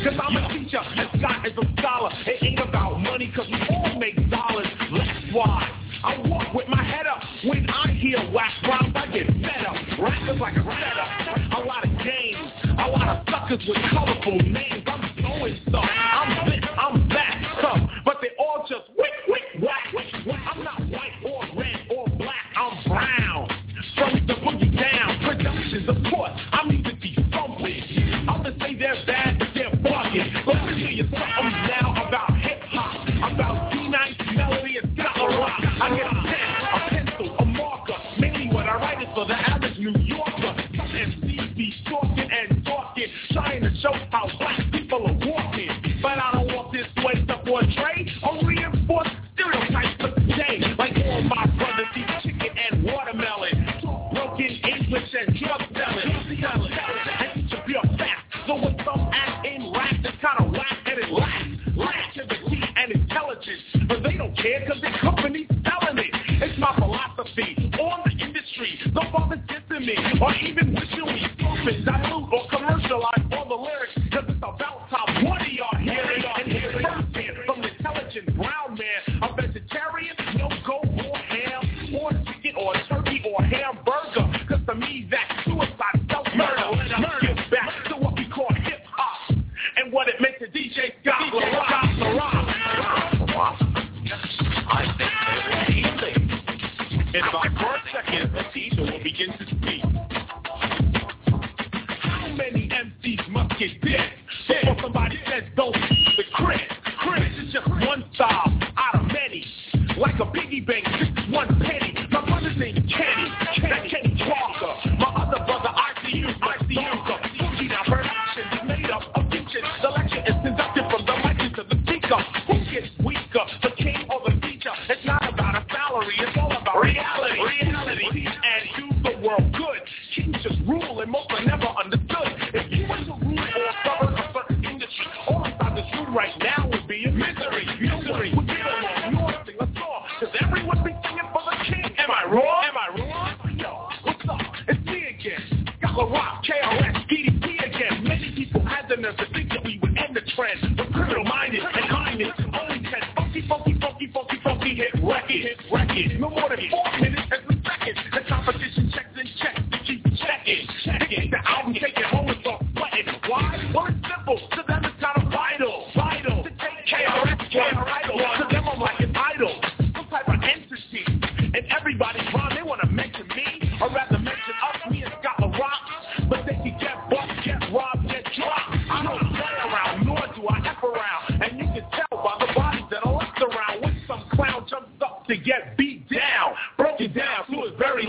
cause I'm a teacher, and Scott is a scholar. It ain't about money, cause we all make dollars. That's why I walk with my head up. When I hear wax rhymes, I get fed up. Rappers like a setup. A lot of games, a lot of suckers with colorful names. I'm doing stuff. I'm this, I'm that stuff. But they all just wick, wick, whack, wick, whack. I'm not white or red or black. I'm brown. From the boogie down, productions, of course. Let me tell you something now about hip hop, about D-Nice Melodie and Scott rock. I get a pen, a pencil, a marker. Mainly what I write is for the average New Yorker. Some MCs be talking and talking, trying to show how black people are walking. But I don't want this way to portray or reinforce stereotypes of today. Like all my brothers eat chicken and watermelon, broken English and drug selling. But they don't care because their company's selling it. It's my philosophy on the industry. No bother dissing me or even wishing we stupid, dilute or commercialize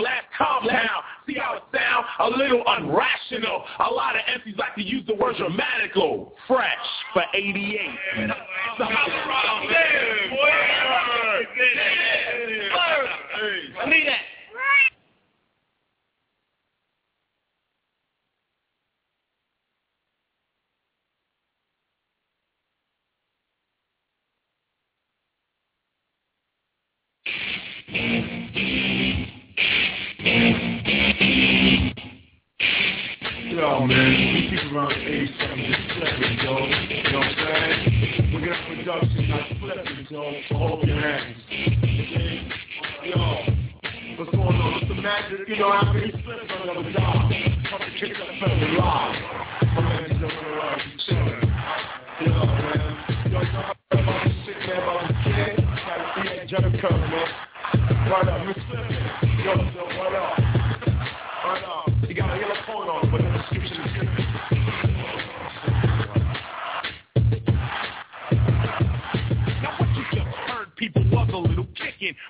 last compound. See how it sound? A little unrational. A lot of MCs like to use the word dramatical. Fresh for 88. I need that. Yo, man, we keep around 87 just flipping, yo. You know what I'm saying? We got production, not flipping, yo. Hold your hands. Yo, what's going on? It's the magic, you know, how many flips on the job? Come to kick up family live. I'm ready to go around and chillin'. Yo, man. Yo, you know about this shit, man, about this kid? I Gotta be at Jericho, man. Right up, Miss Flippin'. Yo, yo, what up?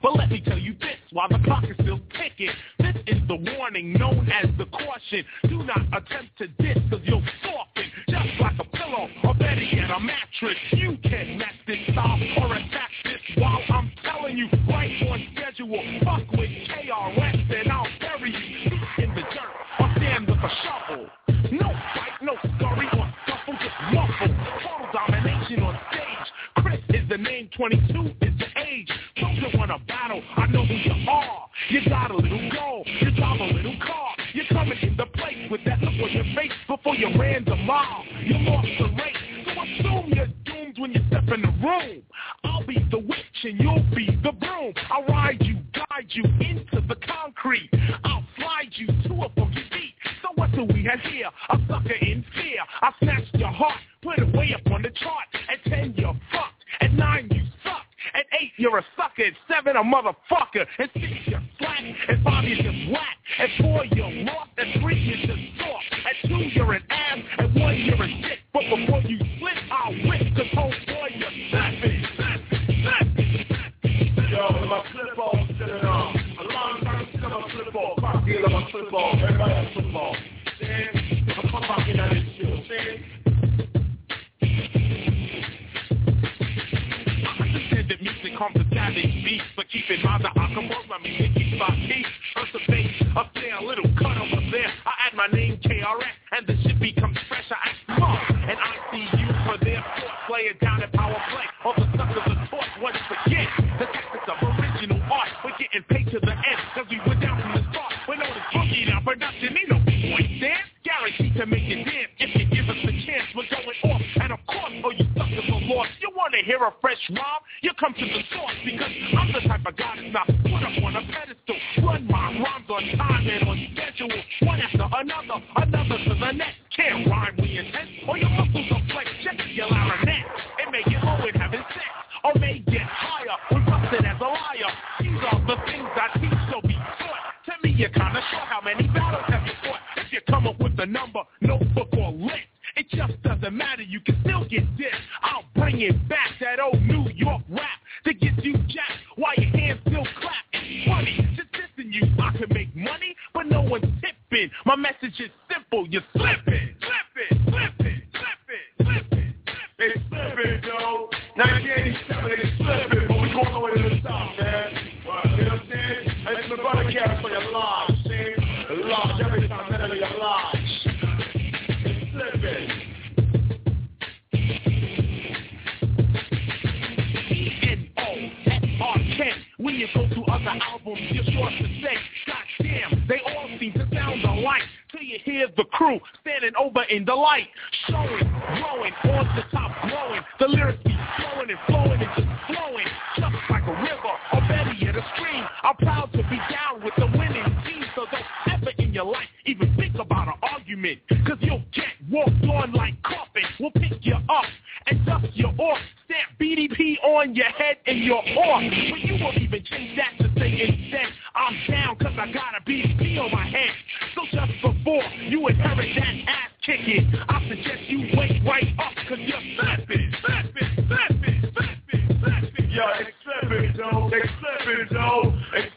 But let me tell you this, while the clock is still ticking, this is the warning known as the caution. Do not attempt to diss, cause you'll soften. Just like a pillow, or better yet, a mattress. You can match this style or attack this while I'm telling you, right on schedule. Fuck with KRS and I'll bury you in the dirt or stand with a shovel. No the name, 22 is the age. Those that want to battle, I know who you are. You got a little goal, you drive a little car. You're coming in the place with that look on your face before you ran the mile. You lost the race, so assume you're doomed when you step in the room. I'll be the witch and you'll be the broom. I'll ride you, guide you into the concrete. I'll slide you to a funky beat. So what do we have here? A sucker in fear. I snatched your heart, put it way up on the chart. At ten, you're fucked. At nine, you suck. At eight, you're a sucker. At seven, a motherfucker. At six, you're slack. At five, you're just whack. At four, you're lost. At three, you're just soft. At two, you're an ass. At one, you're a dick. But before you split, I'll whip. Cause homeboy, you're snapping. Yo, with my flip ball sitting on. A long time since a flip ball. Cock deal on my football. Everybody has football. See? I'm fucking at this shit. See? Comes to savage beats, but keep in mind that I can work my music keeps my peace. Earth the bass, up there, a little cut over there. I add my name KRS, and the shit becomes fresh. I act smart, and I see you for their thought. Play it down at power play. All the suckers are taught once forget. The tactics of original art. We're getting paid to the end, cause we went down from the start. We're known as boogie now, production ain't no point dance. Guaranteed to make it dance if you give us the chance. We're going off, You wanna hear a fresh rhyme? You come to the source because I'm the type of guy that's not put up on a pedestal. Run my rhymes on time and on schedule. One after another, another to the next. Can't rhyme we intense, or your muscles are flex. Check your clarinet. It may get low in having sex, or may get higher when busted as a liar. These are the things I teach, so be taught. To me, you're kinda sure how many battles have you fought. If you come up with a number, notebook or list just doesn't matter. You can still get this. I'll bring it back, that old New York rap to get you jacked while your hands still clap. It's funny, just dissing you. I can make money, but no one's tipping. My message is simple. You're slipping, slipping, slipping, slipping, slipping. It's slipping, yo. Now you can't even tell it. It's slipping, but we're going over to the top, man. You know what I'm saying? It's my brother Kevin for your lives, see? Lost every time, man, your lives. free go to other albums just to say, Goddamn, they all seem to sound alike. Till you hear the crew standing over in the light, showing, growing, on the top, growing. The lyrics be flowing and flowing and just flowing, just like a river, or better yet, a stream. I'm proud to be down with the winning team, so don't ever in your life even think about an argument. Cause you'll get walked on like coffin. We'll pick you up and dust you off. Stamp BDP on your head and you're off. But you won't even change that to say instead, I'm down cause I got a BDP on my head. So just before you inherit that ass kicking, I suggest you wake right up cause you're slapping, slapping, slapping, slapping, slapping. Yeah, they slapping, though. They slapping, though. They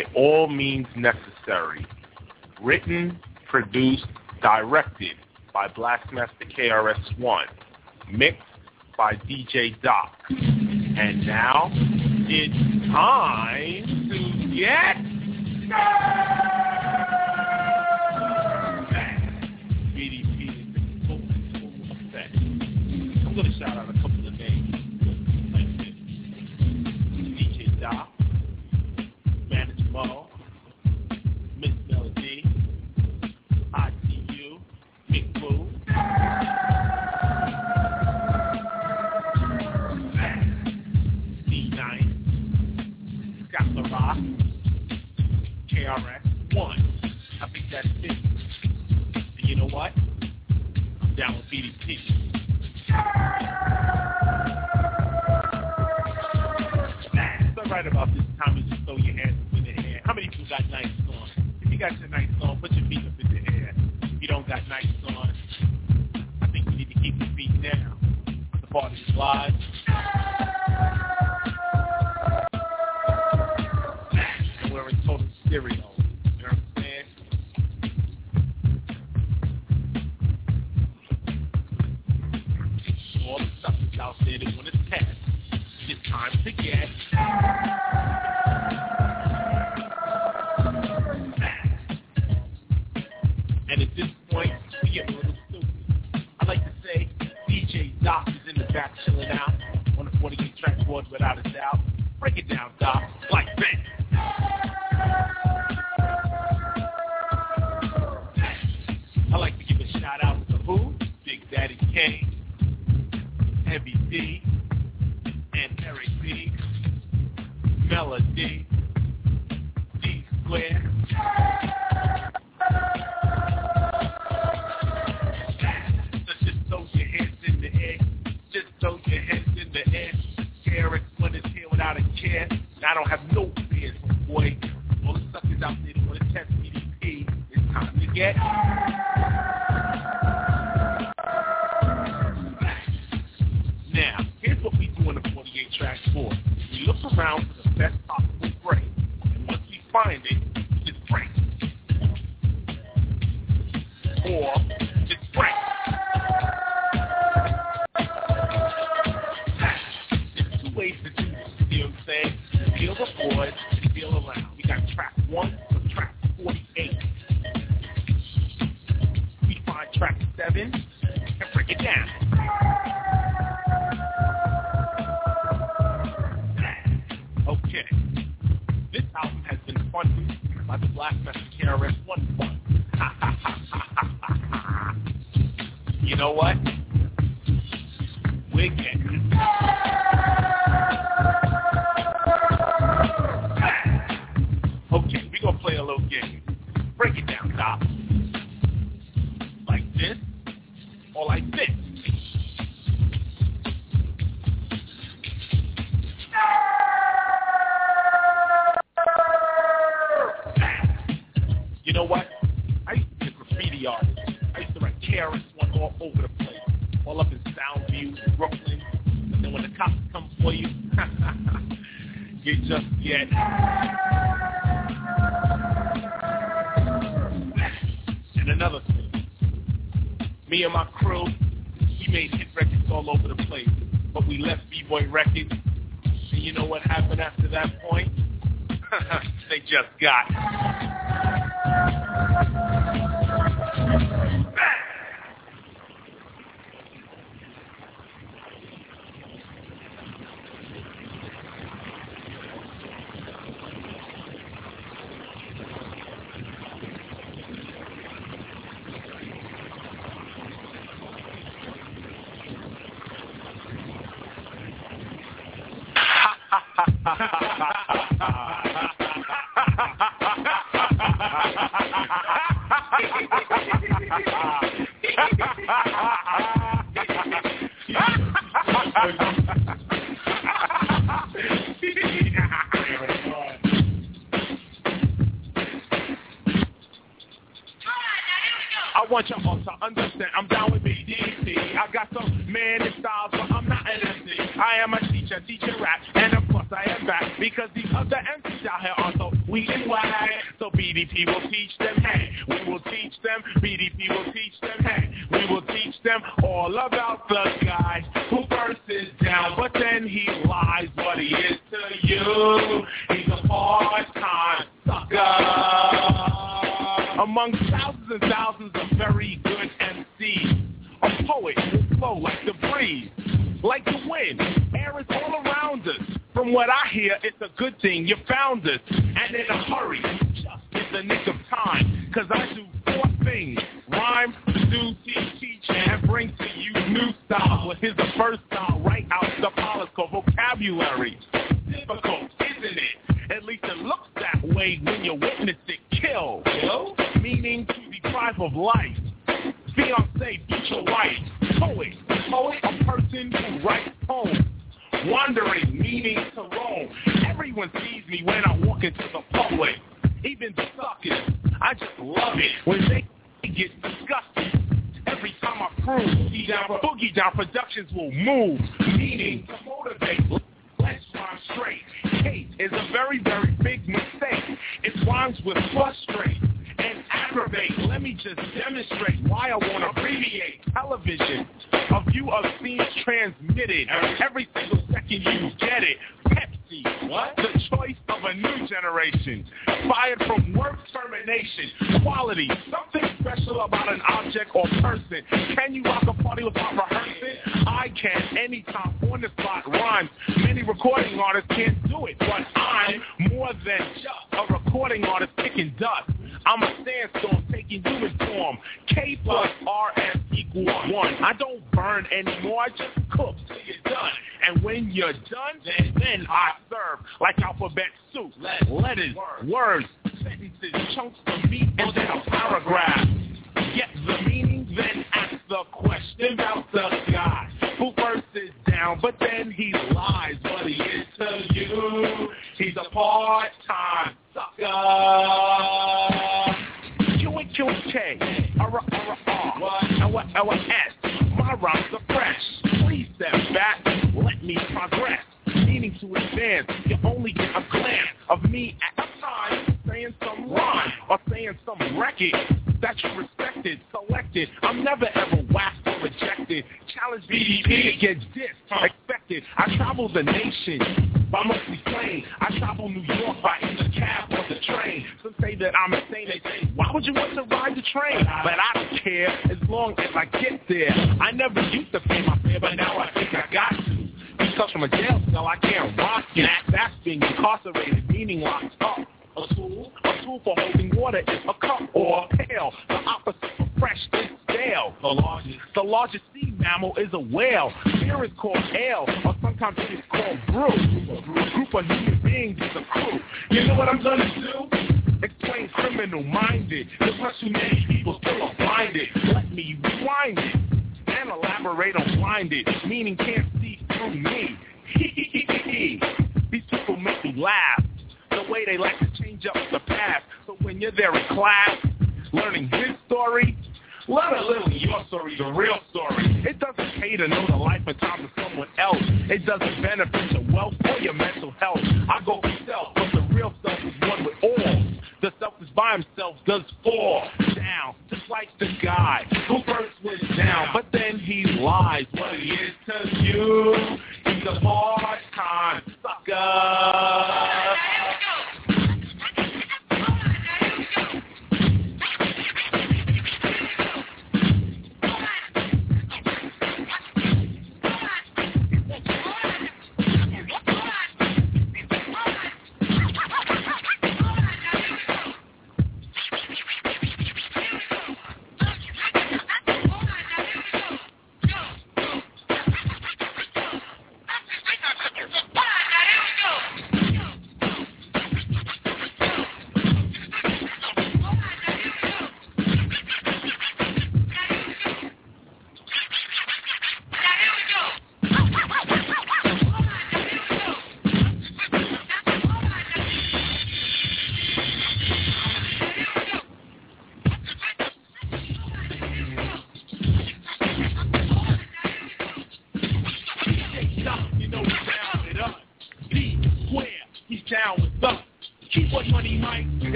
by all means necessary. Written, produced, directed by Blastmaster KRS-One. Mixed by DJ Doc. And now it's time to get started.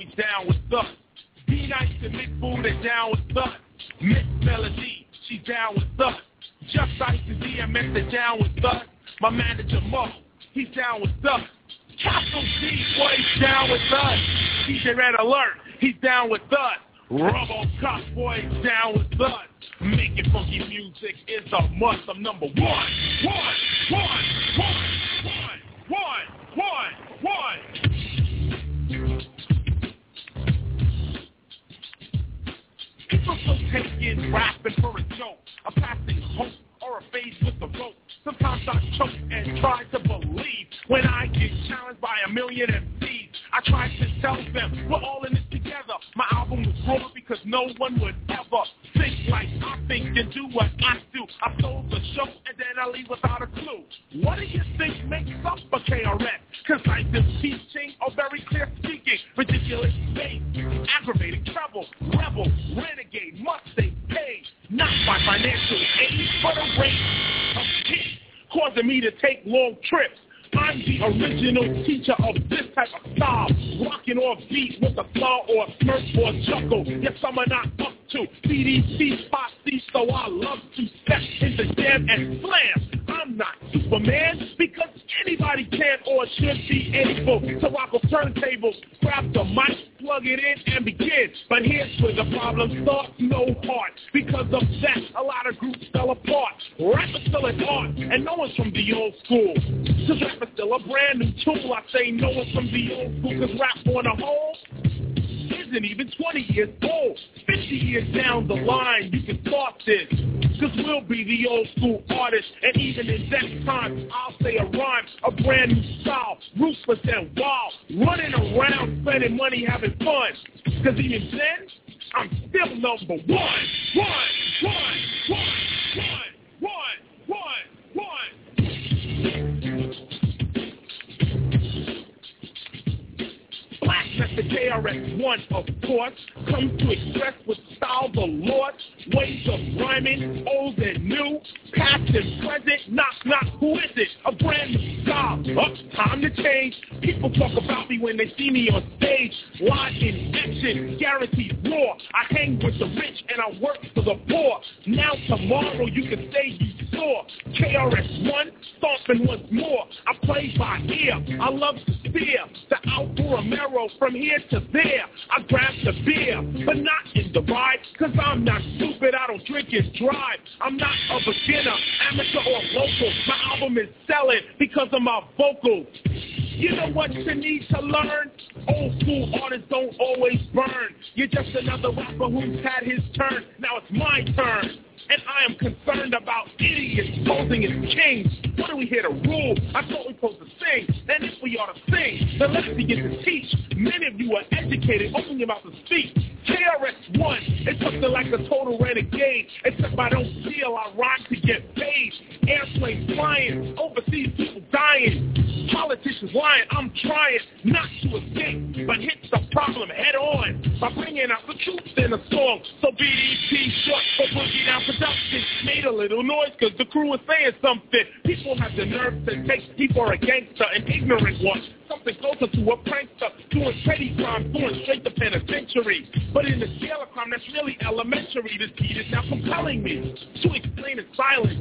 He's down with us. Be nice to Mick Food down with us. Miss Melodie, she's down with us. Just Ice and DMX are down with us. My manager Mo, he's down with us. Capital D, boy, he's down with us. DJ Red Alert, he's down with us. Robocop, boy, he's down with us. Making funky music is a must. I'm number one, one, one, one, one, one, one, People taking rapping for a joke, a passing hope or a phase with the rope. Sometimes I choke and try to believe when I get challenged by a million MCs. I try to tell them we're all in this together. My album was raw because no one would ever think like I think and do what I do. I sold the show and then I leave without a clue. What do you think makes up a KRS? Cause like this teaching or very clear speaking, ridiculous bass, aggravating trouble, rebel, renegade, must stay paid. Not by financial aid, but a rate of hit, causing me to take long trips. I'm the original teacher of this type of style, rocking off beat with a flaw or a smirk or a chuckle. Yes, I'm not up to CDC posse, so I love to step in the jam and slam. I'm not Superman because anybody can or should be able to rock a turntable, grab the mic, plug it in, and begin. But here's where the problem starts, no heart. Because of that, a lot of groups fell apart. Rap is still an art, and no one's from the old school. Cause rap is still a brand new tool. I say no one's from the old school, cause rap on a whole isn't even 20 years old. 50 years down the line, you can start this. Cause we'll be the old school artists. And even in that time, I'll say a rhyme, a brand new style, ruthless and wild. Running around, spending money, having fun. Cause even then, I'm still number one. One, one, one, one, one, one, one. Blastmaster KRS-One, of course, comes to express with style the Lord, ways of rhyming, old and new, past and present, knock, knock, who is it? A brand new style, up, time to change. People talk about me when they see me on stage, live in action, guaranteed raw. I hang with the rich and I work for the poor. Now tomorrow you can say you saw KRS-One, stomping once more. I play by ear, I love to spear, the Alfa Romeo from here to there. I grab the beer, but not in the ride, cause I'm not stupid, I don't drink and drive. I'm not a beginner, amateur or local. My album is selling because of my vocals. You know what you need to learn? Old school artists don't always burn. You're just another rapper who's had his turn. Now it's my turn. And I am concerned about idiots posing as kings. What are we here to rule? I thought we supposed to sing. And if we ought to sing, then let's begin to teach. Many of you are educated. Open your to speak. KRS-One is something like a total renegade. Except I don't steal, I rock to get paid. Airplanes flying, overseas people dying. Politicians lying, I'm trying not to escape, but hit the problem head on by bringing out the truth in a song. So BDP short for Boogie Down Production made a little noise because the crew was saying something. People have the nerve to take people for a gangster, an ignorant one. Something closer to a prankster, doing petty crime, going straight to penitentiary. But in the scale of crime, that's really elementary. This beat is now compelling me to explain in silence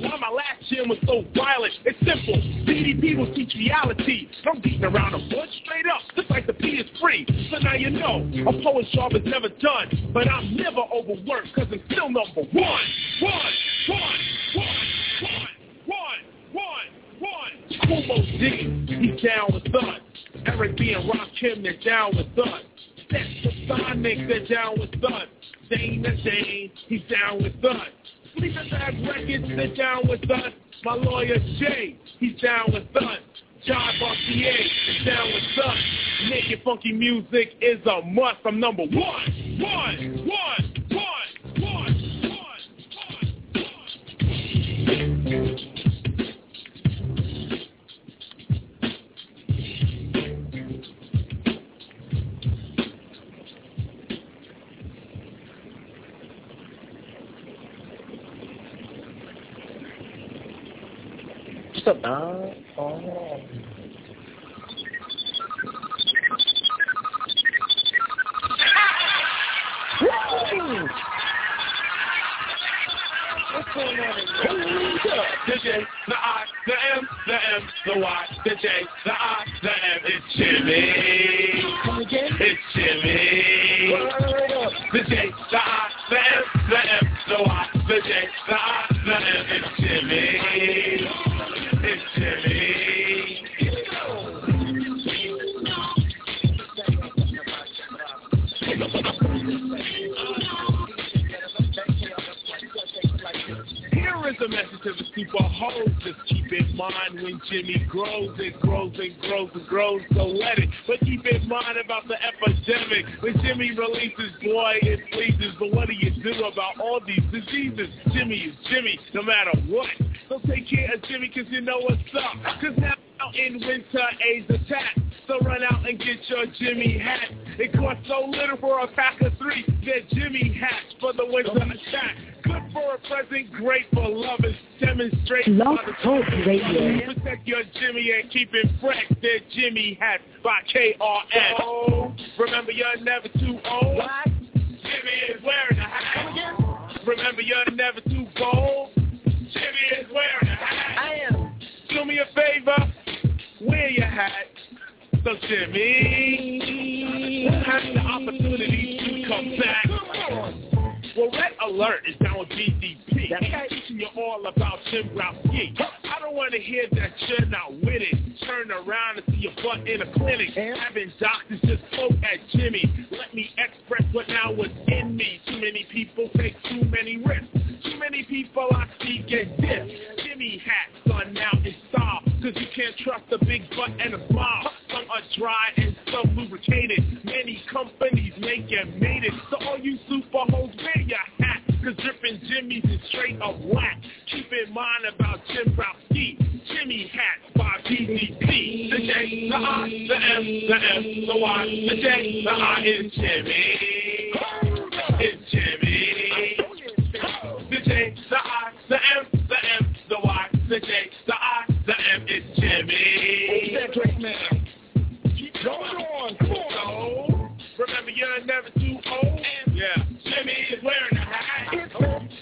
why my last gym was so violent. It's simple. BDP will teach reality. No beating around the bush, straight up, just like the P is free. So now you know, a poet's job is never done. But I'm never overworked, cause I'm still number one, one, one, one, one. Kumo D, he's down with us. Eric B and Rock Kim, they're down with us. That's the Sonic, they're down with us. Dana Dane, he's down with us. Sleeping Bag Records, they're down with us. My lawyer Jay, he's down with us. John Bartier is down with us. Making funky music is a must. I'm number one, one, one, one, one, one, one. What's dog? Oh. What's going on The J, the I, the M, the M, the Y, the J, the I, the M. It's Jimmy. Jimmy grows, and grows and grows and grows, so let it. But keep in mind about the epidemic. When Jimmy releases, boy, it pleases. But what do you do about all these diseases? Jimmy is Jimmy, no matter what. So take care of Jimmy, cause you know what's up. Cause now in winter, AIDS attack. So run out and get your Jimmy hat. It costs so little for a pack of three. Get Jimmy hats for the winter attack. Good for a present, great for lovers. Demonstrate Blog by the- Talk Radio. Protect your Jimmy and keep him fresh. They're Jimmy hat by KRS. Oh, remember you're never too old. Jimmy is wearing a hat. Remember you're never too bold. Jimmy is wearing a hat. I am. Do me a favor, wear your hat. So Jimmy has the opportunity to come back. Well, Red Alert is down with BDP. Teaching you all about Jim Ralphie. I don't want to hear that you're not with it. Turn around and see your butt in a clinic. Having doctors just poke at Jimmy. Let me express what now was in me. Too many people take too many risks. Too many people I see get dissed. Jimmy hats are now in style. Cause you can't trust a big butt and a smile. Some are dry and some lubricated. Many companies make and made it. So all you super hoes, wear your hat. Cause dripping Jimmy's is straight up whack. Keep in mind about Jimbrowski. Jimmy hats by BDP. The J, the I, the M, the M, the Y, the J, the I is Jimmy. It's Jimmy. The J, the I, the M, the M, the Y, the J, the I, the M is Jimmy. Going on, come on. So, remember you're never too old. Yeah. Jimmy is wearing a hat.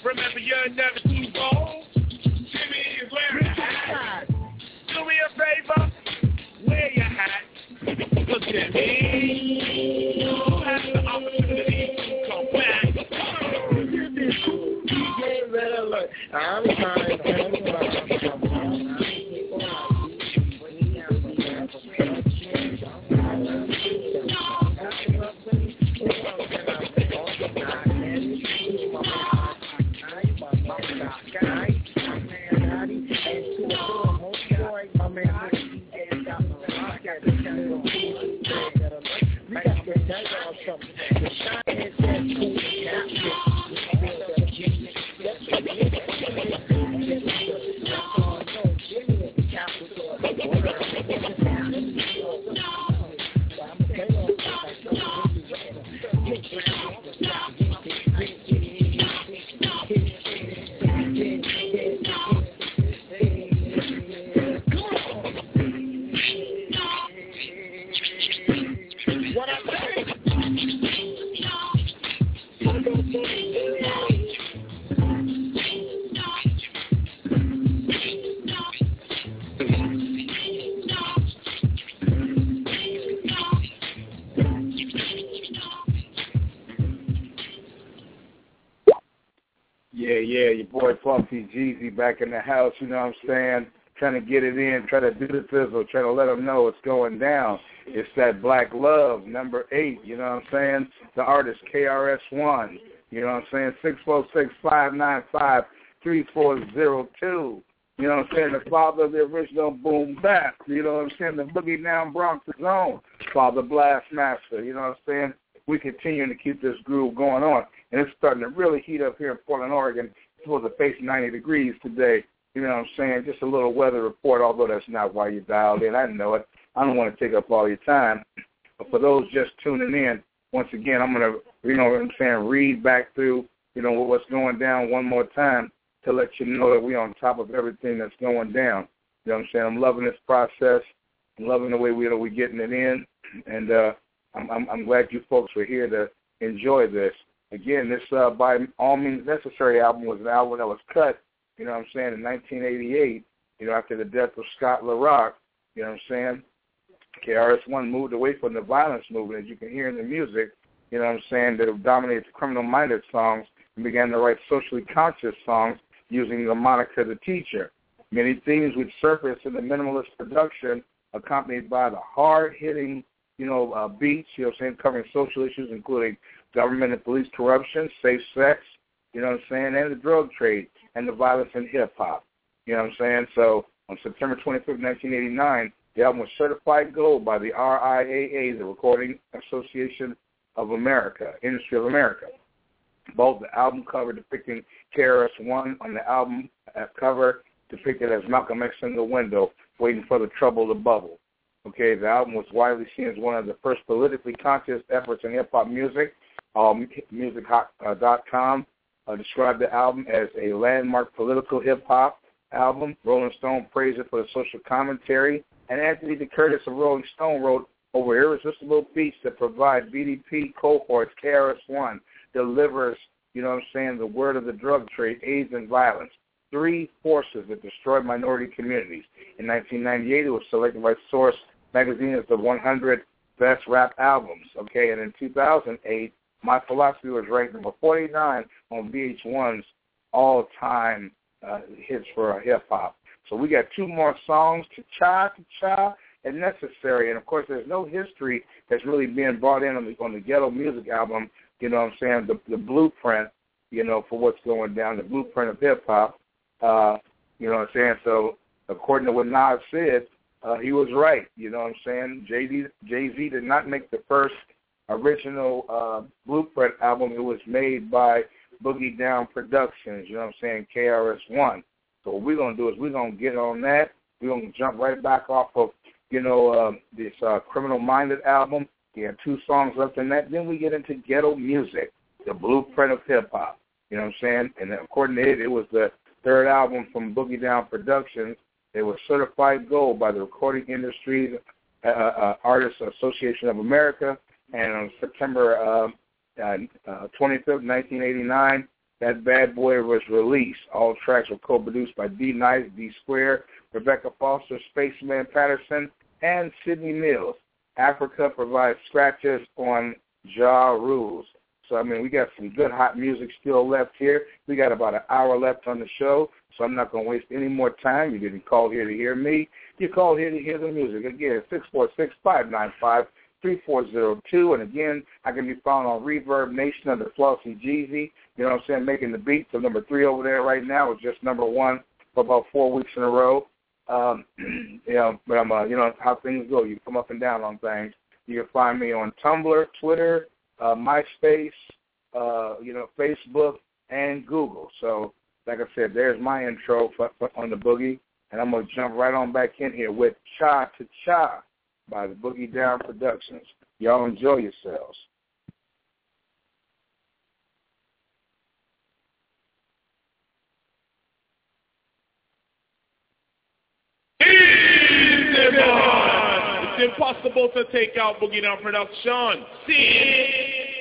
Remember you're never too bold. Jimmy is wearing a hat. Do me a favor, wear your hat. Look at me. You have the opportunity to come back. DJ Red Alert. I'm trying Yeah, yeah, your boy Funky Jeezy back in the house, you know what I'm saying? Trying to get it in, trying to do the fizzle, trying to let them know what's going down. It's that Black Love, number eight, you know what I'm saying? The artist KRS-One, you know what I'm saying? Six four six five nine five three four zero two. You know what I'm saying? The father of the original boom bap. You know what I'm saying? The boogie down Bronx zone. Father Blastmaster. You know what I'm saying? We continue to keep this groove going on. And it's starting to really heat up here in Portland, Oregon. Supposed to face 90 degrees today. You know what I'm saying? Just a little weather report, although that's not why you dialed in. I know it. I don't want to take up all your time. But for those just tuning in, once again, I'm going to, you know what I'm saying, read back through, you know, what's going down one more time to let you know that we're on top of everything that's going down. You know what I'm saying? I'm loving this process. I'm loving the way we, we're getting it in. And uh, I'm, I'm, I'm glad you folks were here to enjoy this. Again, this uh, By All Means Necessary album was an album that was cut, you know what I'm saying, in 1988, you know, after the death of Scott LaRock. You know what I'm saying? KRS-One moved away from the violence movement, as you can hear in the music, you know what I'm saying, that dominated the criminal-minded songs and began to write socially conscious songs using the moniker The Teacher. Many themes would surface in the minimalist production accompanied by the hard-hitting, you know, uh, beats, you know what I'm saying, covering social issues including government and police corruption, safe sex, you know what I'm saying, and the drug trade and the violence in hip-hop. You know what I'm saying? So on September 25th, 1989, the album was certified gold by the RIAA, the Recording Association of America, Industry of America. Both the album cover depicting KRS-One on the album uh, cover depicted as Malcolm X in the window, waiting for the trouble to bubble. Okay, the album was widely seen as one of the first politically conscious efforts in hip-hop music. Um, Music.com uh, described the album as a landmark political hip-hop album. Rolling Stone praised it for the social commentary and Anthony DeCurtis of Rolling Stone wrote over irresistible beats that provide BDP cohorts, KRS-One, delivers, you know what I'm saying, the word of the drug trade, AIDS and violence. Three forces that destroyed minority communities. In 1998, it was selected by Source magazine as the 100 best rap albums. Okay, and in 2008, My Philosophy was ranked number 49 on VH1's all-time uh, hits for hip hop. So we got two more songs, to cha, to cha, and necessary. And of course, there's no history that's really being brought in on the on the ghetto music album. You know what I'm saying? The the blueprint, you know, for what's going down, the blueprint of hip hop. Uh, you know what I'm saying? So according to what Nas said, uh, he was right. You know what I'm saying? Jay Z did not make the first original uh, blueprint album. It was made by Boogie Down Productions. You know what I'm saying? KRS One. So what we're gonna do is we're gonna get on that. We're gonna jump right back off of, you know, uh, this uh, Criminal Minded album. We have two songs left in that. Then we get into ghetto music, the blueprint of hip hop. You know what I'm saying? And according to it, it was the third album from Boogie Down Productions. It was certified gold by the Recording Industry uh, uh, Artists Association of America. And on September uh, uh, 25th, 1989, that bad boy was released. All tracks were co-produced by D-Nice, D Square, Rebecca Foster, Spaceman Patterson, and Sidney Mills. Africa provides scratches on Jah Rules. So I mean, we got some good hot music still left here. We got about an hour left on the show, so I'm not going to waste any more time. You didn't call here to hear me. You called here to hear the music. Again, six four six five nine five 3402. And again, I can be found on Reverb Nation under Flossy Jeezy. You know what I'm saying? Making the beat. So number three over there right now is just number one for about four weeks in a row. Um, you know, but I'm, uh, you know how things go. You come up and down on things. You can find me on Tumblr, Twitter, uh, MySpace, uh, you know, Facebook, and Google. So, like I said, there's my intro for, for, on the boogie, and I'm gonna jump right on back in here with Cha to Cha by the Boogie Down Productions. Y'all enjoy yourselves. It's impossible to take out Boogie Down Production. See?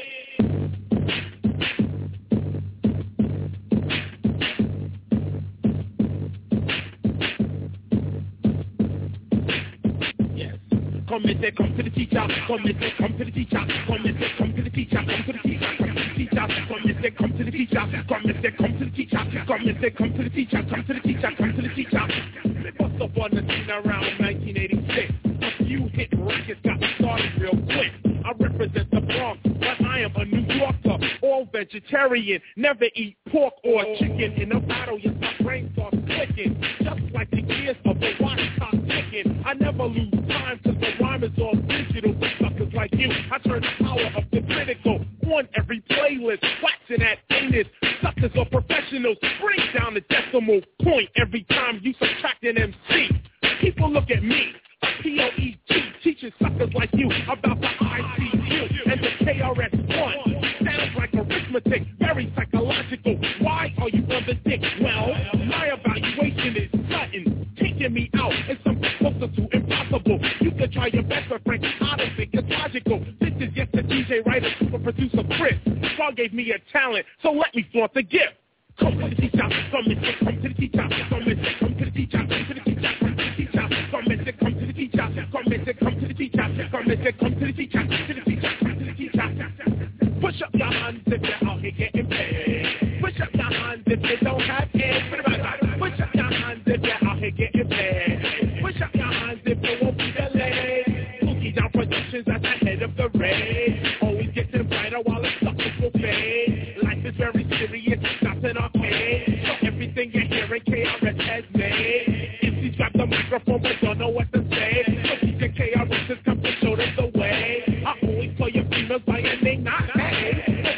Come and say, come to the teacher. Come and say, come to the teacher. Come and say, come to the teacher. Come to the teacher. Come to the teacher. Come and say, come to the teacher. Come and say, come to the teacher. Come and say, come to the teacher. Come to the teacher. Come to the teacher. Bust up on the scene around 1986. A few hit records got started real quick. I represent the Bronx, but I am a New Yorker, all vegetarian, never eat pork or chicken. In a battle, yes, my brain starts clicking, just like the gears of a watch clock ticking. I never lose time, cause the rhyme is all digital for suckers like you. I turn the power of the critical on every playlist, waxing at anus. Suckers are professionals, bring down the decimal point every time you subtract an MC. People look at me, P-O-E-T, teaching suckers like you about the ICU and the KRS-One. Sounds like arithmetic, very psychological. Why are you on the dick? Well, my evaluation is sudden. Figure me out. It's something closer to impossible. You can try your best, but frankly, I don't think it's logical. This is just a DJ, writer, super producer, Chris. God gave me a talent, so let me flaunt the gift. Come to the teacher, come to the teacher, come and say, come to the teacher, come and say, come to the teacher, come and say, come to the teacher, come and say, come to the teacher, come to the teacher, come to the teacher. Push up your hands if you're out here getting paid. Push up your hands if you don't have kids. Push up your hands if you're out here getting paid. Push up your hands if you won't be delayed. Boogie down productions at the head of the raid. Always getting brighter while it's stuck will fade. Life is very serious, it's not an arcade. So everything you're hearing, KRS has made. The microphone but don't know what to say. Has come to show them the way. I call your females by a not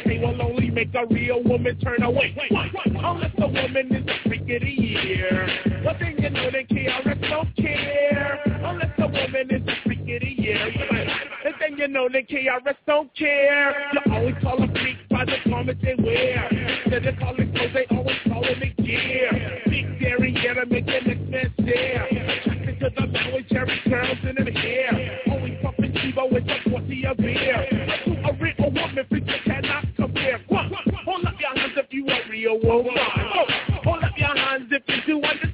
they will only make a real woman turn away. Unless the woman is the freak of the year. But then you know that KRS don't care. Unless the woman is the freak of the year. And then you know that KRS don't care. You always call them freaks by the garments they wear. Instead of calling clothes, they always call them a gear. Big dairy, yeah, to make the next man stare. Attracted to the man with cherry curls in her hair. Always pumping Chivo with a 40 of beer. To a real woman, you cannot compare. Hold up your hands if you a real woman. Hold up your hands if you do understand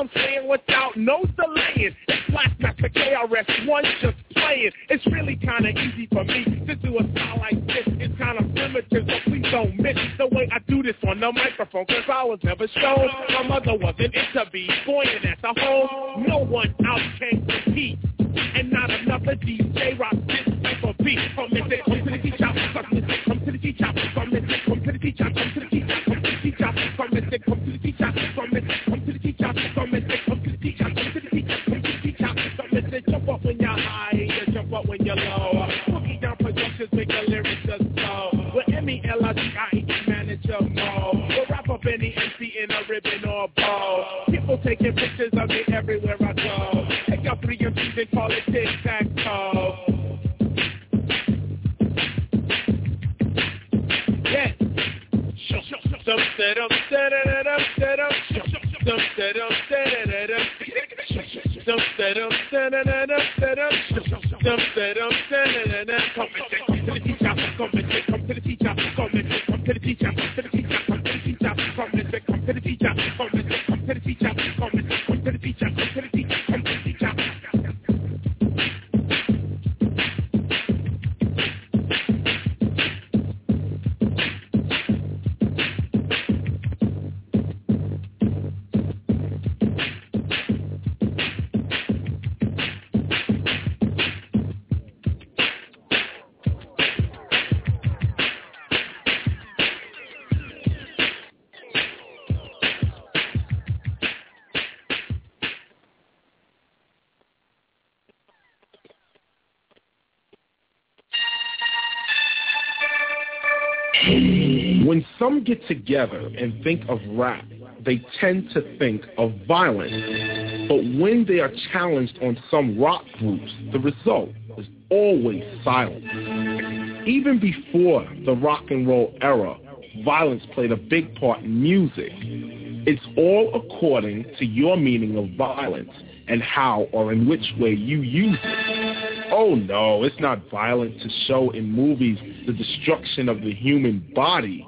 I'm saying without no delaying. It's Blastmaster KRS One just playing. It's really kind of easy for me to do a style like this. It's kind of primitive, so please don't miss the way I do this on the microphone. Cause I was never shown. My mother wasn't into be and at the home, no one else can compete. And not another DJ rock this type of beat. From the say, come to the teacher, come to the say, come to the teacher, from the say, come to the teacher, come to the teacher, come to the teacher, from the say, come to the from the say, from the say, come to the teacher, come to the teacher, come to the teacher, from the say, jump up when you're high, you jump up when you're low. Boogie down productions make the lyrics just flow. With M-E-L-I-G-I-E, manager Mo. We'll wrap up any MC in a ribbon or bow. People taking pictures of me everywhere I go. Take out three MCs and call it tic-tac-toe. Yeah. Dum da dum da da da dum Come to the teacher. Come to the teacher. Come to the teacher. Come to the teacher. Come to the teacher. Come to the teacher. Get together and think of rap, they tend to think of violence. But when they are challenged on some rock groups, the result is always silence. Even before the rock and roll era, violence played a big part in music. It's all according to your meaning of violence and how or in which way you use it. Oh no, it's not violent to show in movies the destruction of the human body.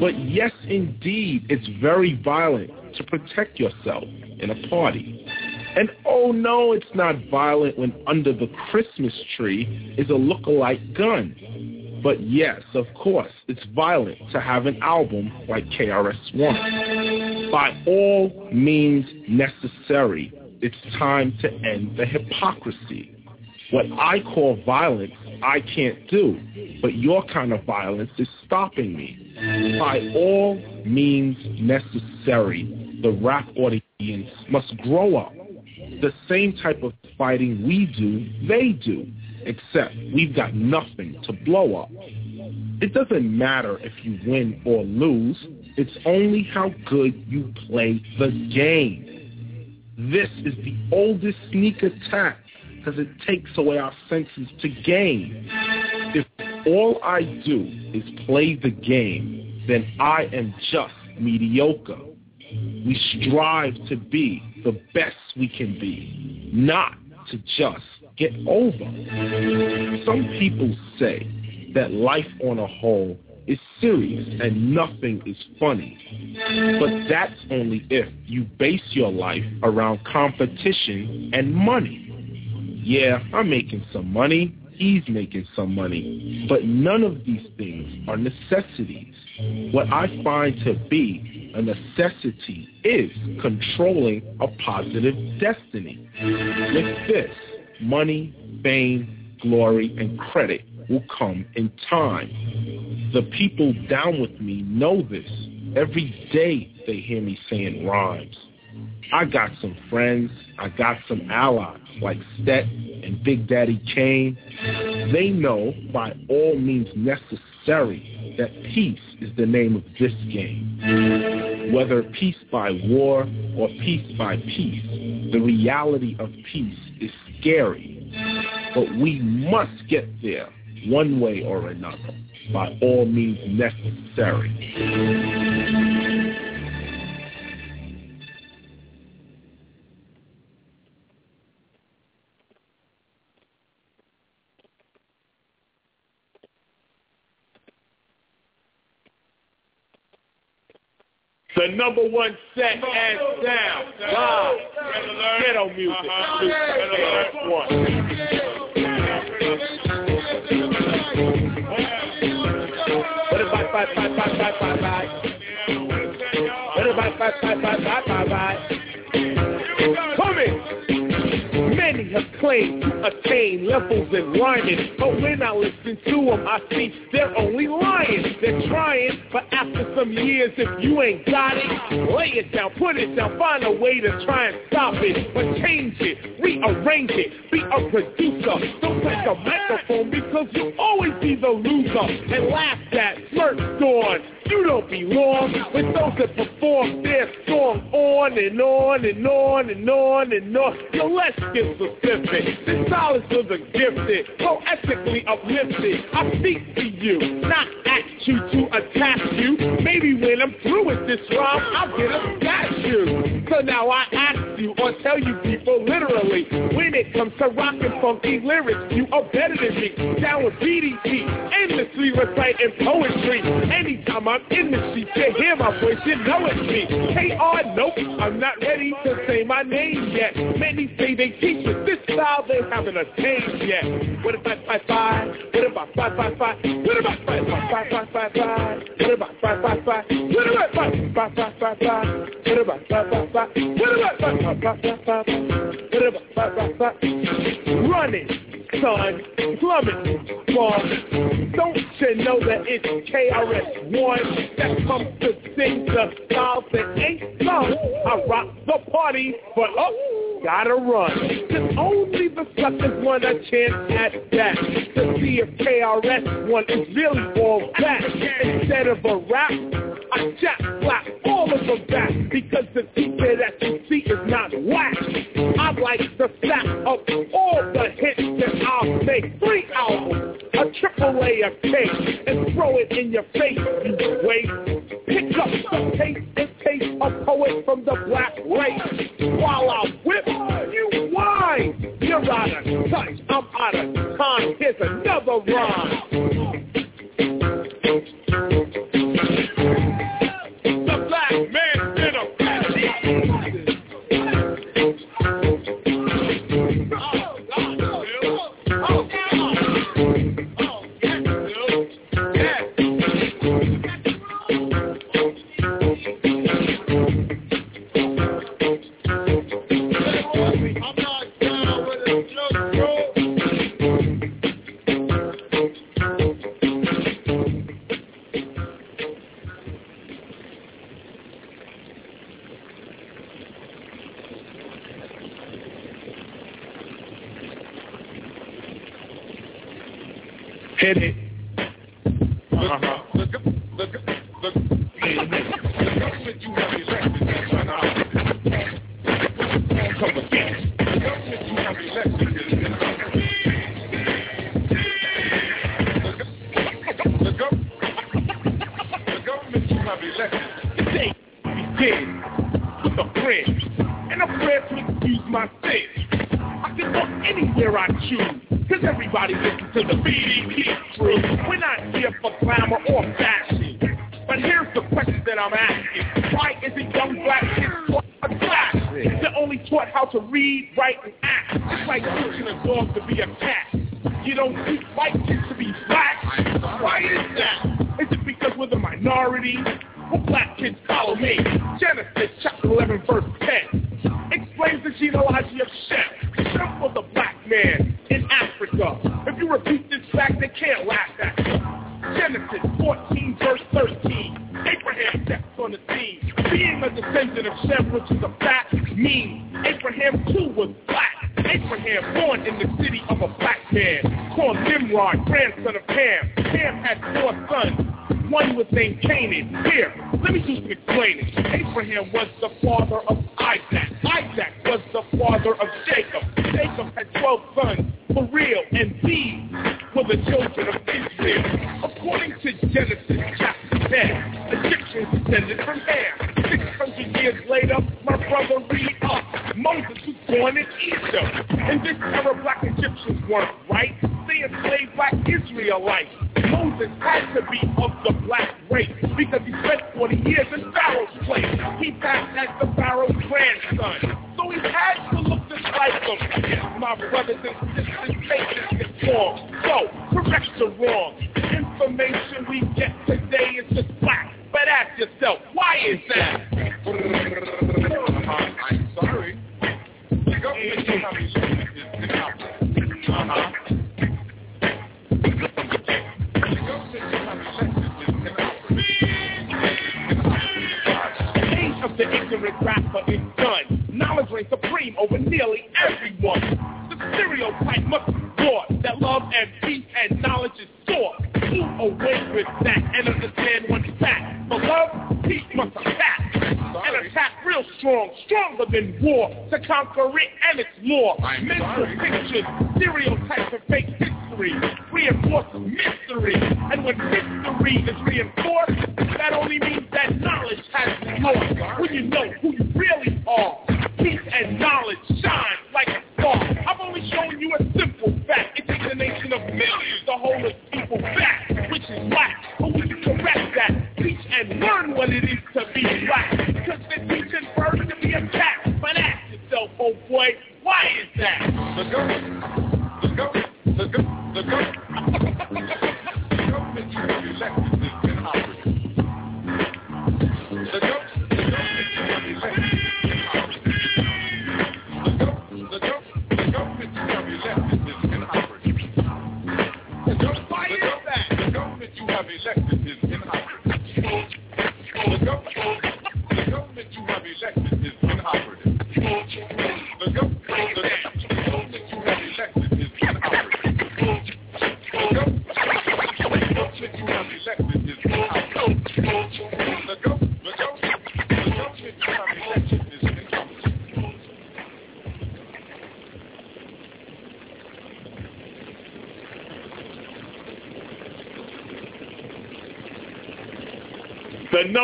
But yes, indeed, it's very violent to protect yourself in a party. And oh no, it's not violent when under the Christmas tree is a look-alike gun. But yes, of course, it's violent to have an album like KRS-One. By all means necessary, it's time to end the hypocrisy. What I call violence, I can't do, but your kind of violence is stopping me. By all means necessary, the rap audience must grow up. The same type of fighting we do, they do, except we've got nothing to blow up. It doesn't matter if you win or lose. It's only how good you play the game. This is the oldest sneak attack because it takes away our senses to game. If all I do is play the game, then I am just mediocre. we strive to be the best we can be, not to just get over. Some people say that life on a whole is serious and nothing is funny. But that's only if you base your life around competition and money. Yeah, I'm making some money. He's making some money. But none of these things are necessities. What I find to be a necessity is controlling a positive destiny. With this, money, fame, glory, and credit will come in time. The people down with me know this. Every day they hear me saying rhymes. I got some friends. I got some allies like Stet and Big Daddy Kane. They know by all means necessary that peace is the name of this game. Whether peace by war or peace by peace, the reality of peace is scary. But we must get there one way or another by all means necessary. The number one set and sound. Live. Ghetto music. Luke, one. What about five, five, five, five, five, five? What about five, five, five, Have attain levels and rhyming, but when I listen to them, I see they're only lying. They're trying, but after some years, if you ain't got it, lay it down, put it down, find a way to try and stop it, but change it, rearrange it, be a producer. Don't take a microphone because you'll always be the loser and laughed at, smirked on. You don't belong with those that perform their song on and on and on and on and on. Yo, let's get specific. The is for the gifted, poetically uplifted. I speak to you, not ask you to attack you. Maybe when I'm through with this rhyme, I'll get a statue. So now I ask you or tell you people literally, when it comes to rockin' funky lyrics, you are better than me. Down with BDP, endlessly reciting poetry. Anytime I'm in the street, you hear my voice, you know it's me. KR, nope, I'm not ready to say my name yet. Many say they teach it, this style they haven't attained yet. What about five five? What about five five five? What about five five five five five? What about five five five? What about five five five five five? What about five five five? What about five five five five five? What about five five five? Running son, plumbing, bomb. Don't you know that it's KRS-One that comes to sing the styles that ain't sung? I rock the party, but oh, gotta run. Cause only the suckers want a chance at that. To see if KRS-One is really all that. Instead of a rap, I jack slap all of them back because the teacher that you see is not whack. I like to stack up all the hits that I'll make. Three albums, a triple A of cake, and throw it in your face, you wait. Pick up the taste and taste a poet from the black race. While I whip, you whine. You're out of touch, I'm out of time. Here's another rhyme.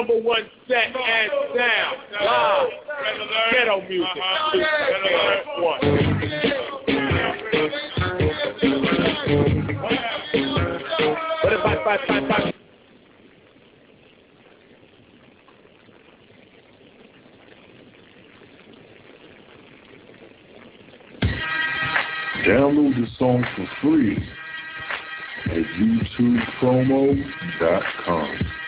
number one set and sound. Live. Ghetto music. Uh-huh. One. What if I, if I, if I, I Download the song for free at youtubepromo.com.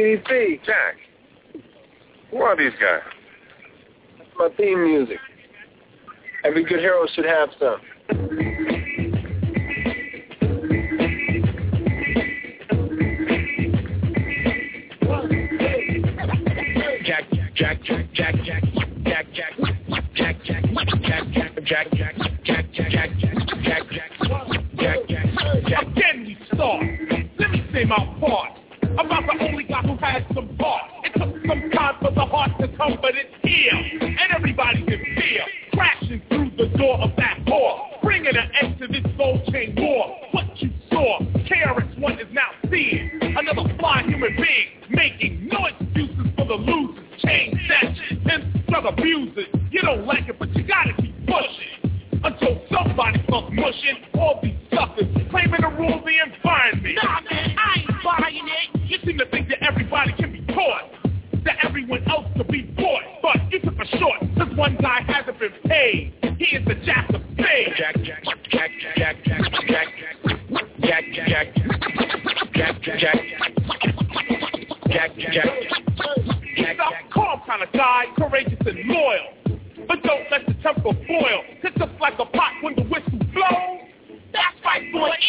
BDP. Jack, who are these guys? That's my theme music. Every good hero should have some.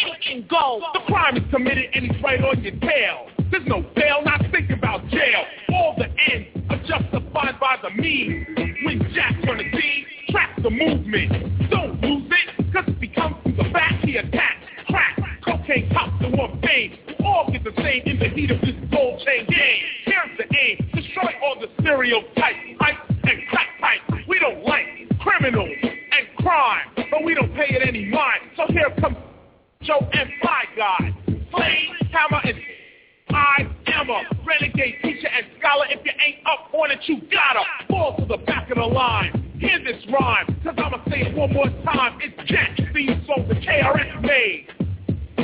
Anything. The crime is committed and he's right on your tail. There's no bail, not thinking about jail. All the ends are justified by the means. When Jack's on the scene, track the movement. Don't lose it, cause if he comes from the back, he attacks. Crack, cocaine cops and one fame. All get the same in the heat of this gold chain game. Here's the aim, destroy all the stereotypes, hype and crack pipe. We don't like criminals and crime, but we don't pay it any mind. So here comes Joe and Fly Guy. Flame, Hammer, and I am a renegade teacher and scholar. If you ain't up on it, you gotta fall to the back of the line. Hear this rhyme, cause I'ma say it one more time. It's Jack, theme song the KRS made.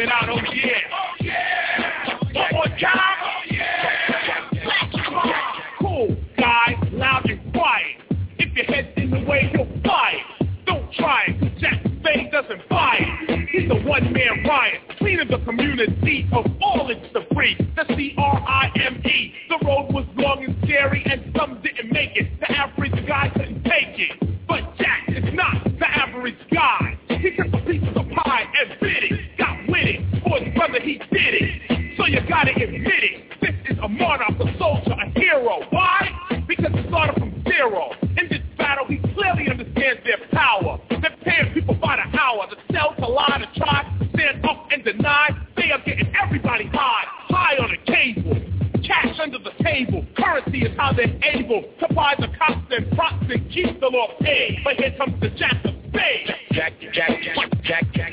it out, oh yeah. Oh yeah. One more time. Oh yeah. Cool, guys, loud and quiet. If your head's in the way, you'll it. Don't try it, Jack Spade doesn't buy it. He's a one-man riot, cleaning the community of all it's the free, the C-R-I-M-E. The road was long and scary and some didn't make it. The average guy couldn't take it. But Jack is not the average guy. He took a piece of the pie and bit it. His brother he did it. So you gotta admit it. This is a monarch, a soldier, a hero. Why? Because he started from zero. In this battle, he clearly understands their power. They're paying people by the hour to sell, to lie, to try, stand up and deny. They are getting everybody high, high on a cable. Cash under the table. Currency is how they're able to buy the cops and props and keep the law paid. But here comes the Jack of Spades. Jack, Jack, Jack, Jack, Jack, Jack,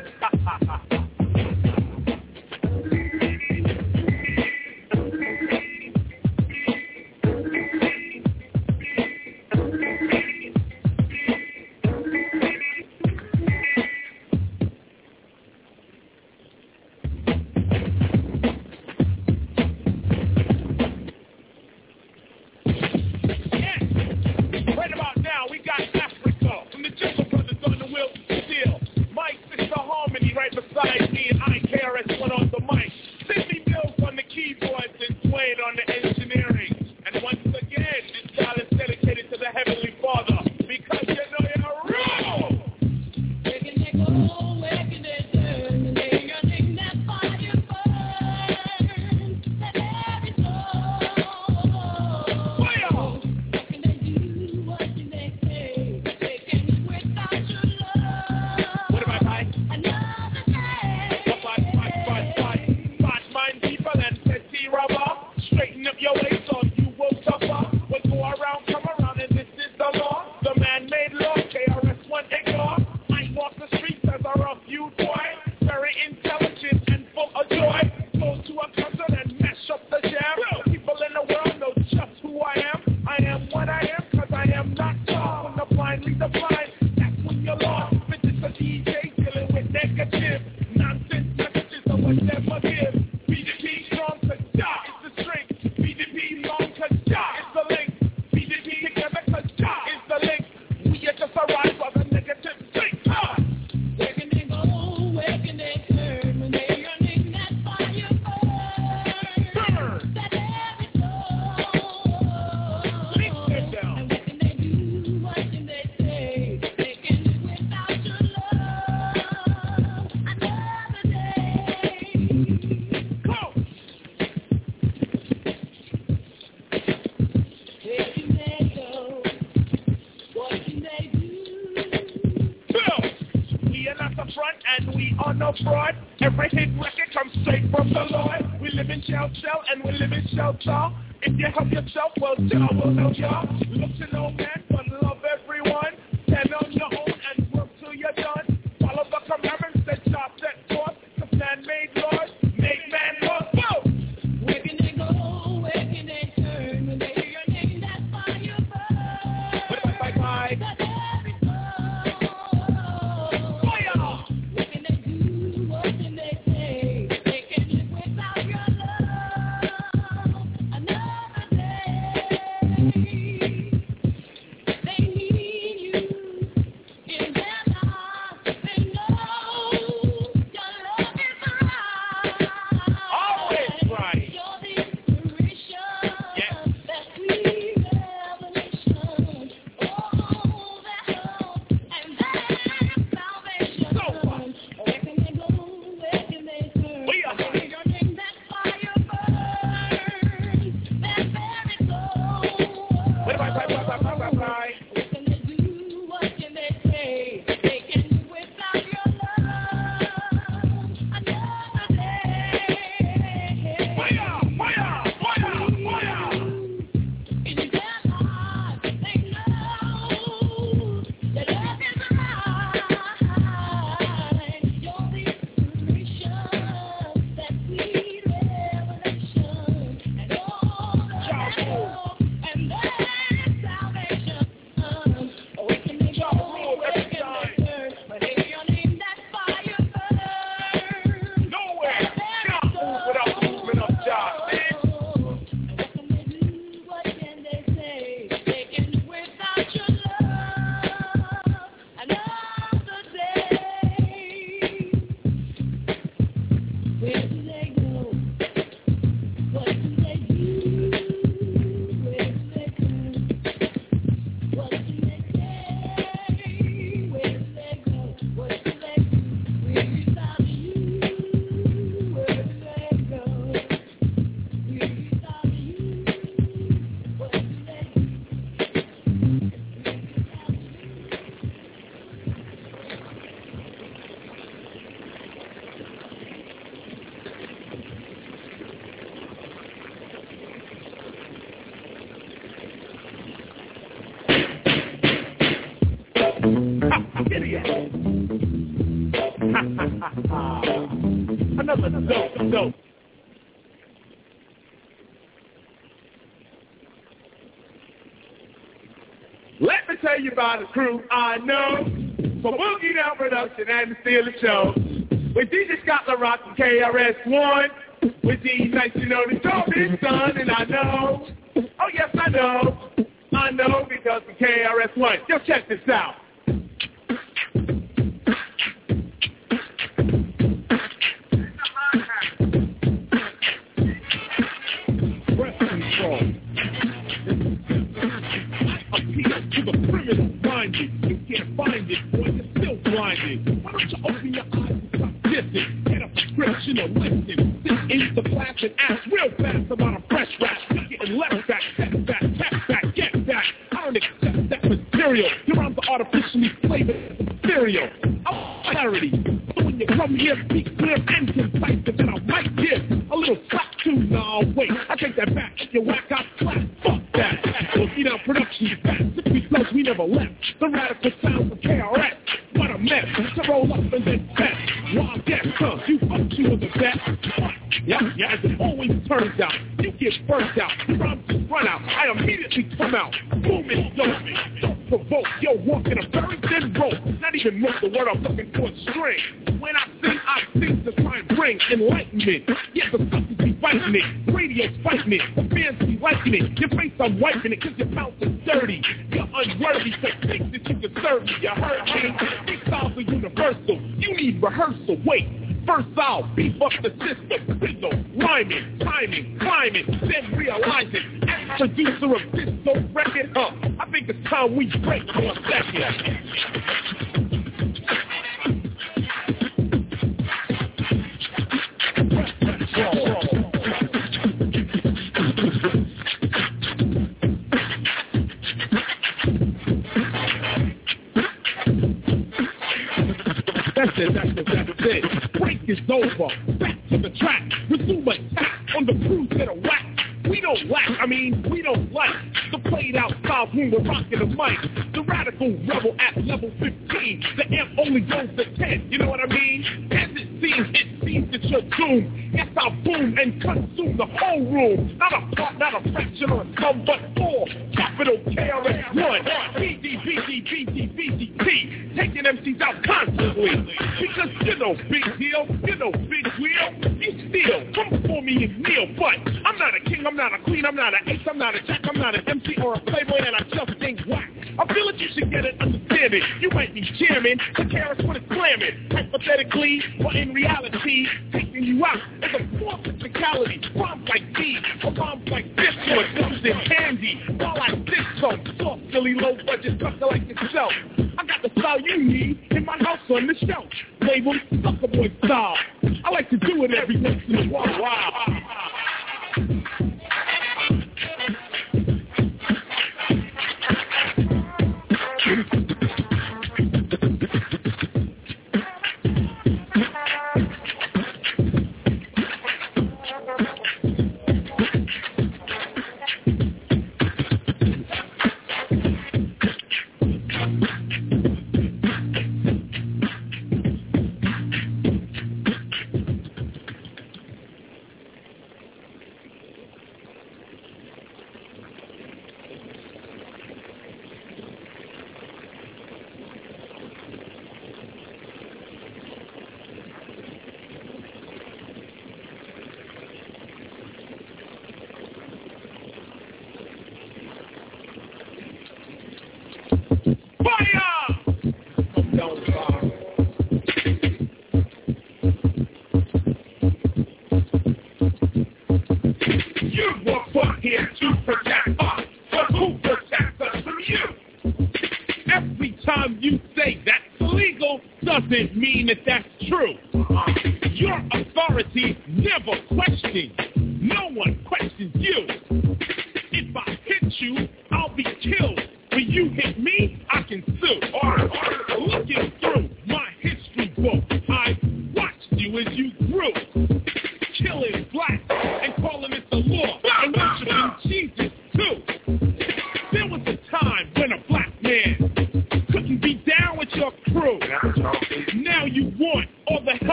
front and we are no fraud. Every hit record comes straight from the Lord. We live in shell and we live in shelter. If you help yourself, well, Jah will help ya. Look to no man, tell you about a crew I know but we'll get out for Boogie Down Production and the Steeler Show. With DJ Scott LaRock and KRS-One. With D-Nice, you know the job is done, and I know. Oh yes, I know. I know because of KRS-One. Yo, check this out. Rehearsal. Wait. That's it, that's it, that's it. Break is over. Back to the track. We do much on the crew that are whack. We don't lack, I mean, we don't like the played out style when we're rocking the mic. The radical rebel at level 15. The amp only goes to 10, you know what I mean? 10 scene hit beats at your tomb. Yes, I'll boom and consume the whole room. Not a part, not a fraction or a sum, but four. Capital KRS-One. B D B D B D B D P Taking MCs out constantly. Because you know big deal, you know big wheel. You steal, come for me and kneel. But I'm not a king, I'm not a queen, I'm not an ace, I'm not a jack, I'm not an MC or a playboy, and I just ain't I feel like you should get it, understand it. You might be jamming. The carrots when it's slamming. Hypothetically, but in reality, taking you out is a of physicality. Bombs like these, or bombs like this one comes in handy. While I this so soft, silly, low budget sucker like yourself. I got the style you need in my house on the shelf. Label sucker boy style. I like to do it every once in a while. Thank you.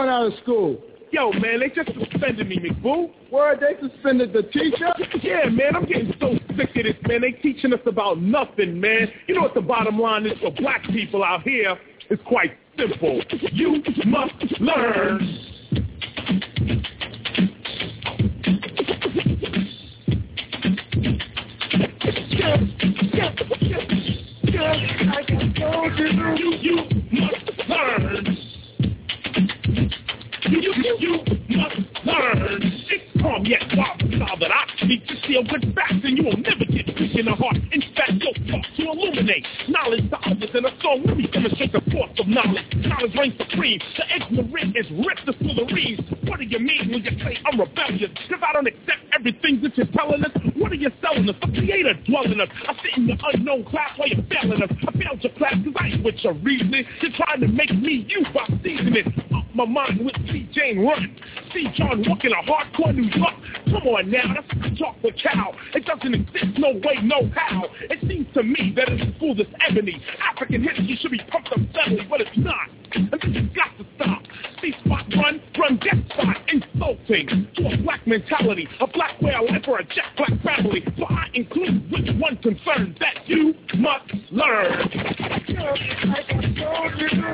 Doing out of school? Yo, man, they just suspended me, McBoo. Where they suspended the teacher? Yeah, man, I'm getting so sick of this, man. They teaching us about nothing, man. You know what the bottom line is for black people out here? Speak to deal with facts and you will never get weak in the heart. In fact, you'll talk to illuminate knowledge to others in a song where we demonstrate the force of knowledge. Knowledge reigns supreme. The ignorant is ripped to smithereens. What do you mean when you say I'm rebellious? Cause I don't accept everything that you're telling us. What are you selling us? The creator dwelling us. I sit in the unknown class while you're failing us. I failed your class cause I ain't with your reasoning. You're trying to make me you by seasoning. Up my mind with C. Jane Run. See John walking a hardcore New York. Come on now, that's chocolate cow. It doesn't exist, no way, no how. It seems to me that in school this ebony. African history should be pumped up steadily, but it's not. And this has got to stop. See spot run, run death spot, insulting to a black mentality, a black way of life or a jet black family. So I include which one concerned that you must learn.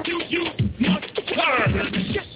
You, you must learn.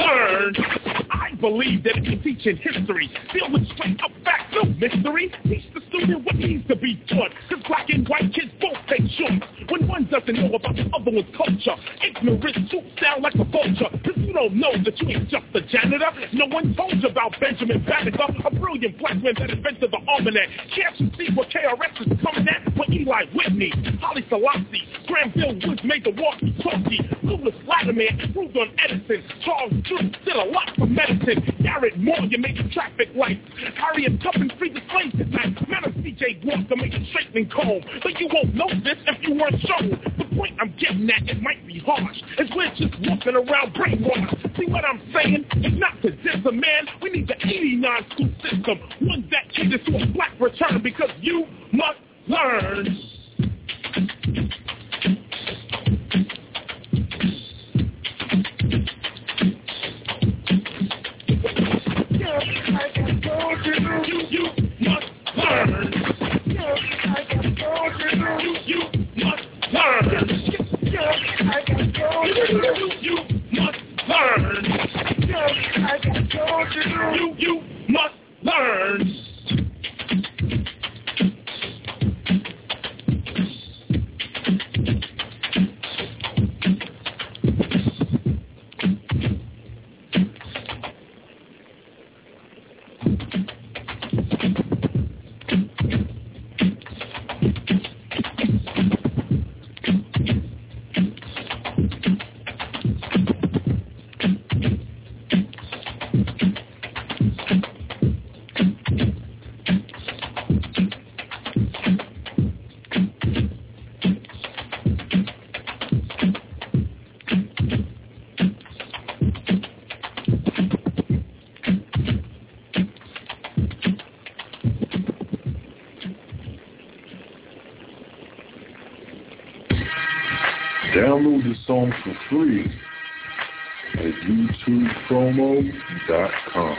You, you. You, you learn. I believe that if you're teaching history, deal with straight up facts, no mystery. Teach the student what needs to be taught. Cause black and white kids both take short. When one doesn't know about the other one's culture, ignorant suits sound like a vulture. Cause you don't know that you ain't just a janitor. No one told you about Benjamin Banneker, a brilliant black man that invented the almanac. Can't you see what KRS is coming at? When Eli Whitney, Haile Selassie, Granville Woods made the walkie-talkie. Lewis Latimer improved on Edison. Charles Drew did a lot for medicine. Garrett Morgan made the traffic lights. Harriet Tubman freed the slaves at night. Madam C.J. Walker the straightening comb. But you won't know this if you weren't shown. The point I'm getting at, it might be harsh. Is we're just walking around brainwashed. See what I'm saying? It's not to diss a man. We need the 89 school system. One that caters to a black return because you must learn. You, you You, you must learn. Home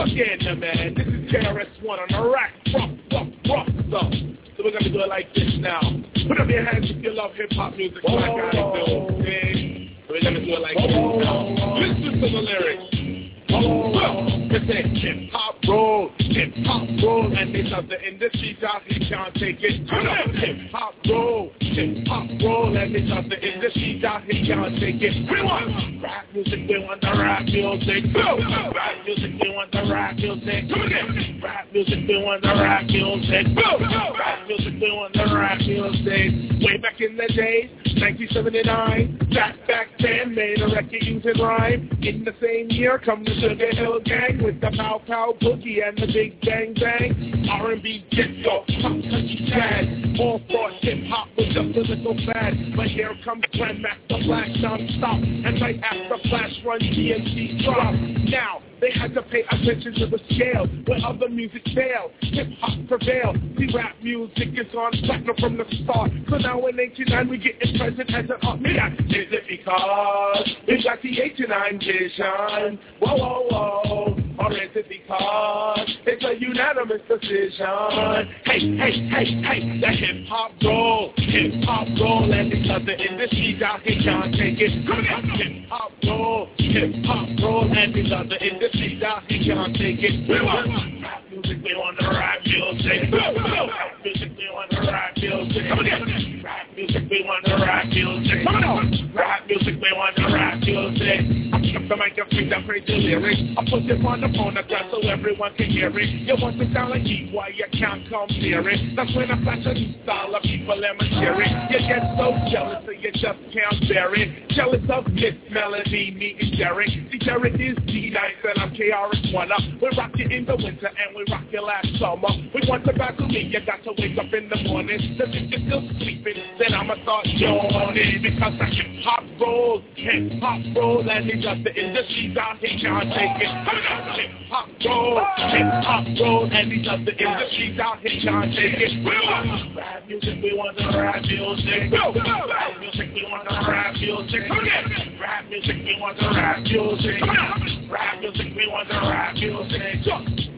again, man. This is KRS-One on the rack. Rock, rock, rock, stuff. So we're gonna do it like this now. Put up your hands if you love hip hop music like I do. Okay? We're gonna do it like this now. Listen to the lyrics. It said hip hop roll, hip hop roll, and they love the industry out here can't take it. Hip hop roll, hip hop roll, and they love the industry out here can't take it. We want rap music, we want the rap music. Rap music, we want the rap music. Come again. Rap music, we want the rap music. Rap music, we want the rap music. Way back in the days, 1979, Jack back then made a record using rhyme. In the same year, come the Sugarhill Gang with the Pow Pow Boogie and the Big Bang Bang. R&B, disco, pop, country, jazz. All thought hip hop was just a little bad, but here comes Grandmaster Flash non-stop, and right after Flash Run-DMC drop. Now they had to pay attention to the scale where other music failed. Hip hop prevailed. See, rap music is on platinum from the start. So now in 89 we get present as an art. Yeah. Is it because we got the 89 vision? Whoa, whoa, whoa. Or is it because it's a unanimous decision? Hey, hey, hey, hey, the hip hop roll, hip hop roll, and because the industry's out here can't take it. Hip hop roll, hip hop roll, and because the industry's out here can't take it. We want rap music, we want rap music. Rap music, we want rap music. Come on, music, we want the rap music. Come on, rap music, we want the rap music. I pick up the mic and speak that crazy lyrics. I put it on the phone again so everyone can hear it. You want me to sound like E, why you can't come near it? That's when I flash a new style of people and share it. You get so jealous so you just can't bear it. Jealous of this Melodie, me and Derek. See, Derek is D-Nice and I'm KRS-One up. We rock you in the winter and we rock you last summer. We want to battle me, you got to wake up in the morning. If you're still sleeping, then I'ma start yawning. Because the hip-hop rolls, hip-hop rolls, and it's just the industry's out here can't take it. Hip-hop roll, hip-hop roll, and these other industries out here can't take it. We want rap music, we want the rap music. Rap music, we want the rap music. Rap music, we want the rap music. Rap music, we want the rap music.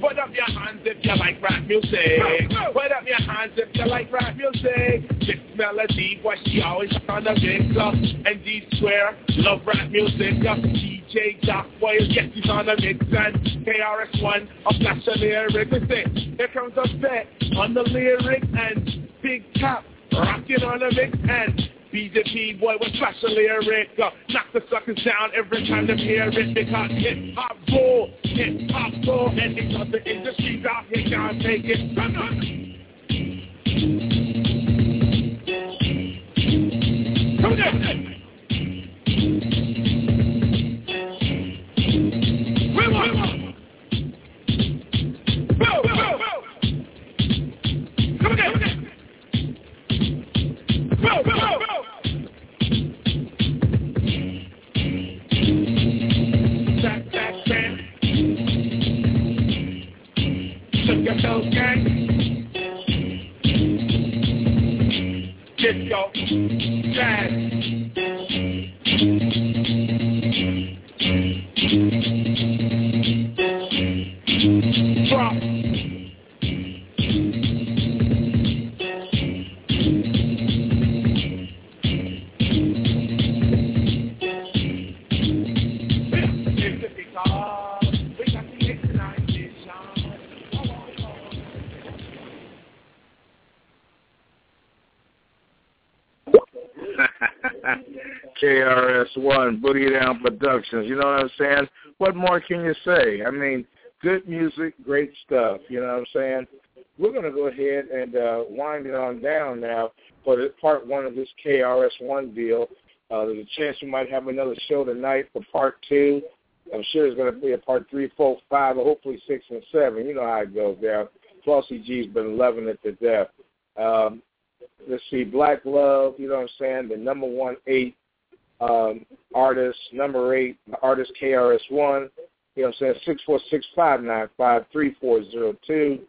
Put up your hands if you like rap music. Put up your hands if you like rap music. This Melodie, what she always on the big club. And D Square, love rap music. DJ Doc Boy, yes, he's on the mix. And KRS-One, a flash of lyric. Listen, here comes a bet on the lyric. And Big Top, rocking on the mix. And BJP boy with flash a lyric uh, Knock the suckers down every time they hear it Because hip hop roll, hip hop roll And these other industries out here can't take it at those gangs. Disco, jazz. KRS-One, Boogie Down Productions. You know what I'm saying? What more can you say? I mean, good music, great stuff. You know what I'm saying? We're going to go ahead and uh, wind it on down now. for the part one of this KRS-One deal. Uh, there's a chance we might have another show tonight for part two. I'm sure there's going to be a part three, four, five, or hopefully six and seven. You know how it goes down. Flossy G's been loving it to death. Um, let's see, Black Love, you know what I'm saying, the number one eight um, artist, number eight, artist KRS-One, you know what I'm saying, six four six five nine five three four zero two.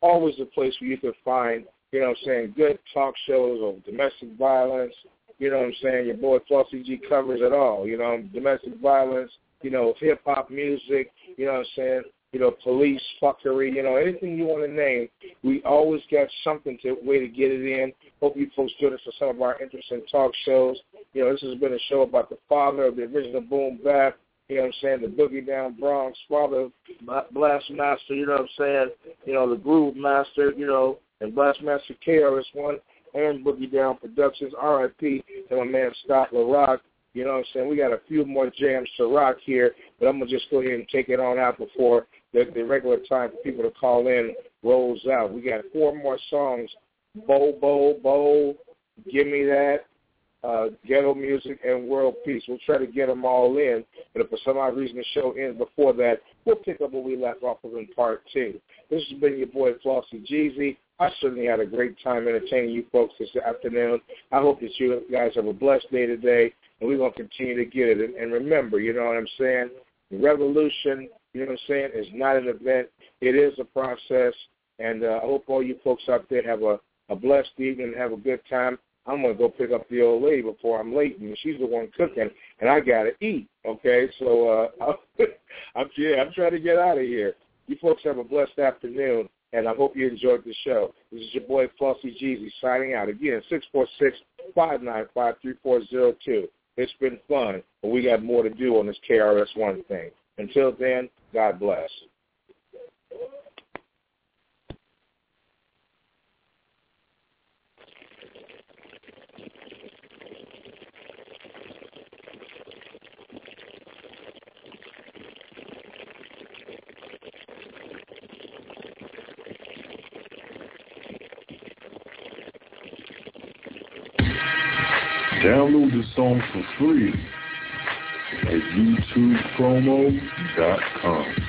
Always a place where you can find, you know what I'm saying, good talk shows of domestic violence. You know what I'm saying? Your boy Flossy G covers it all. You know, domestic violence, you know, hip hop music, you know what I'm saying? You know, police fuckery, you know, anything you want to name. We always got something to way to get it in. Hope you folks join us for some of our interesting talk shows. You know, this has been a show about the father of the original boom bap. You know what I'm saying? The Boogie Down Bronx, Father Blastmaster, you know what I'm saying? You know, the Groove Master, you know, and Blastmaster KRS-One and Boogie Down Productions, RIP, to my man Scott LaRock. You know what I'm saying? We got a few more jams to rock here, but I'm going to just go ahead and take it on out before the, the regular time for people to call in rolls out. We got four more songs, Bo, Bo, Bo, Give Me That, uh, Ghetto Music, and World Peace. We'll try to get them all in, but if for some odd reason the show ends before that, we'll pick up where we left off of in part two. This has been your boy Flossy Jeezy. I certainly had a great time entertaining you folks this afternoon. I hope that you guys have a blessed day today, and we're going to continue to get it. And, remember, you know what I'm saying? Revolution, you know what I'm saying, is not an event. It is a process. And uh, I hope all you folks out there have a, a blessed evening and have a good time. I'm gonna go pick up the old lady before I'm late, and she's the one cooking, and I gotta eat. Okay, so uh, I'm yeah, I'm trying to get out of here. You folks have a blessed afternoon, and I hope you enjoyed the show. This is your boy Flossy Jeezy signing out again. Six four six five nine five three four zero two. It's been fun, but we got more to do on this KRS-One thing. Until then, God bless. Download the song for free at youtubepromo.com.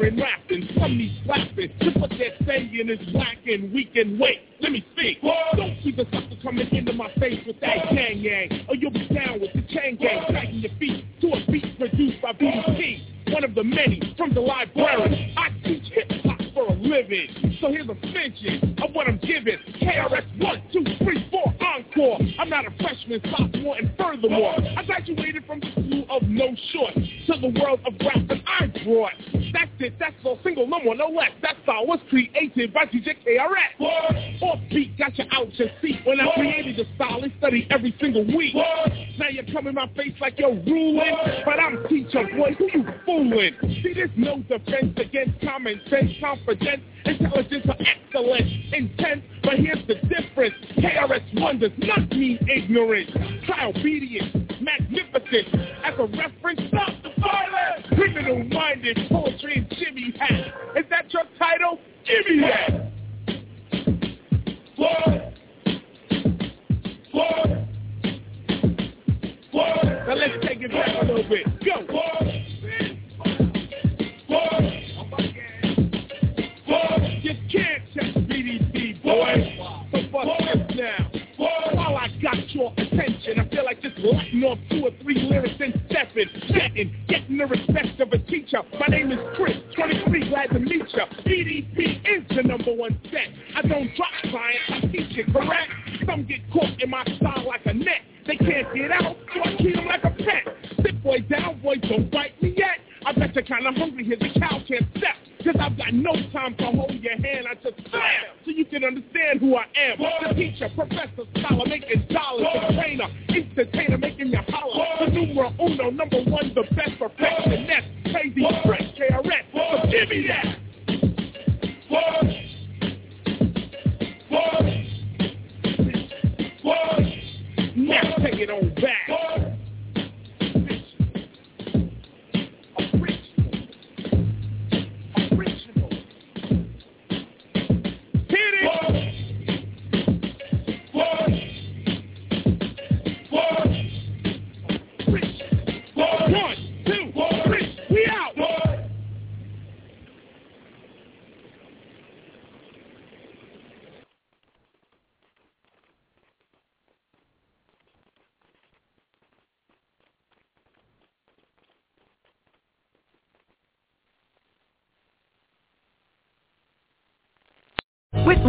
the teacher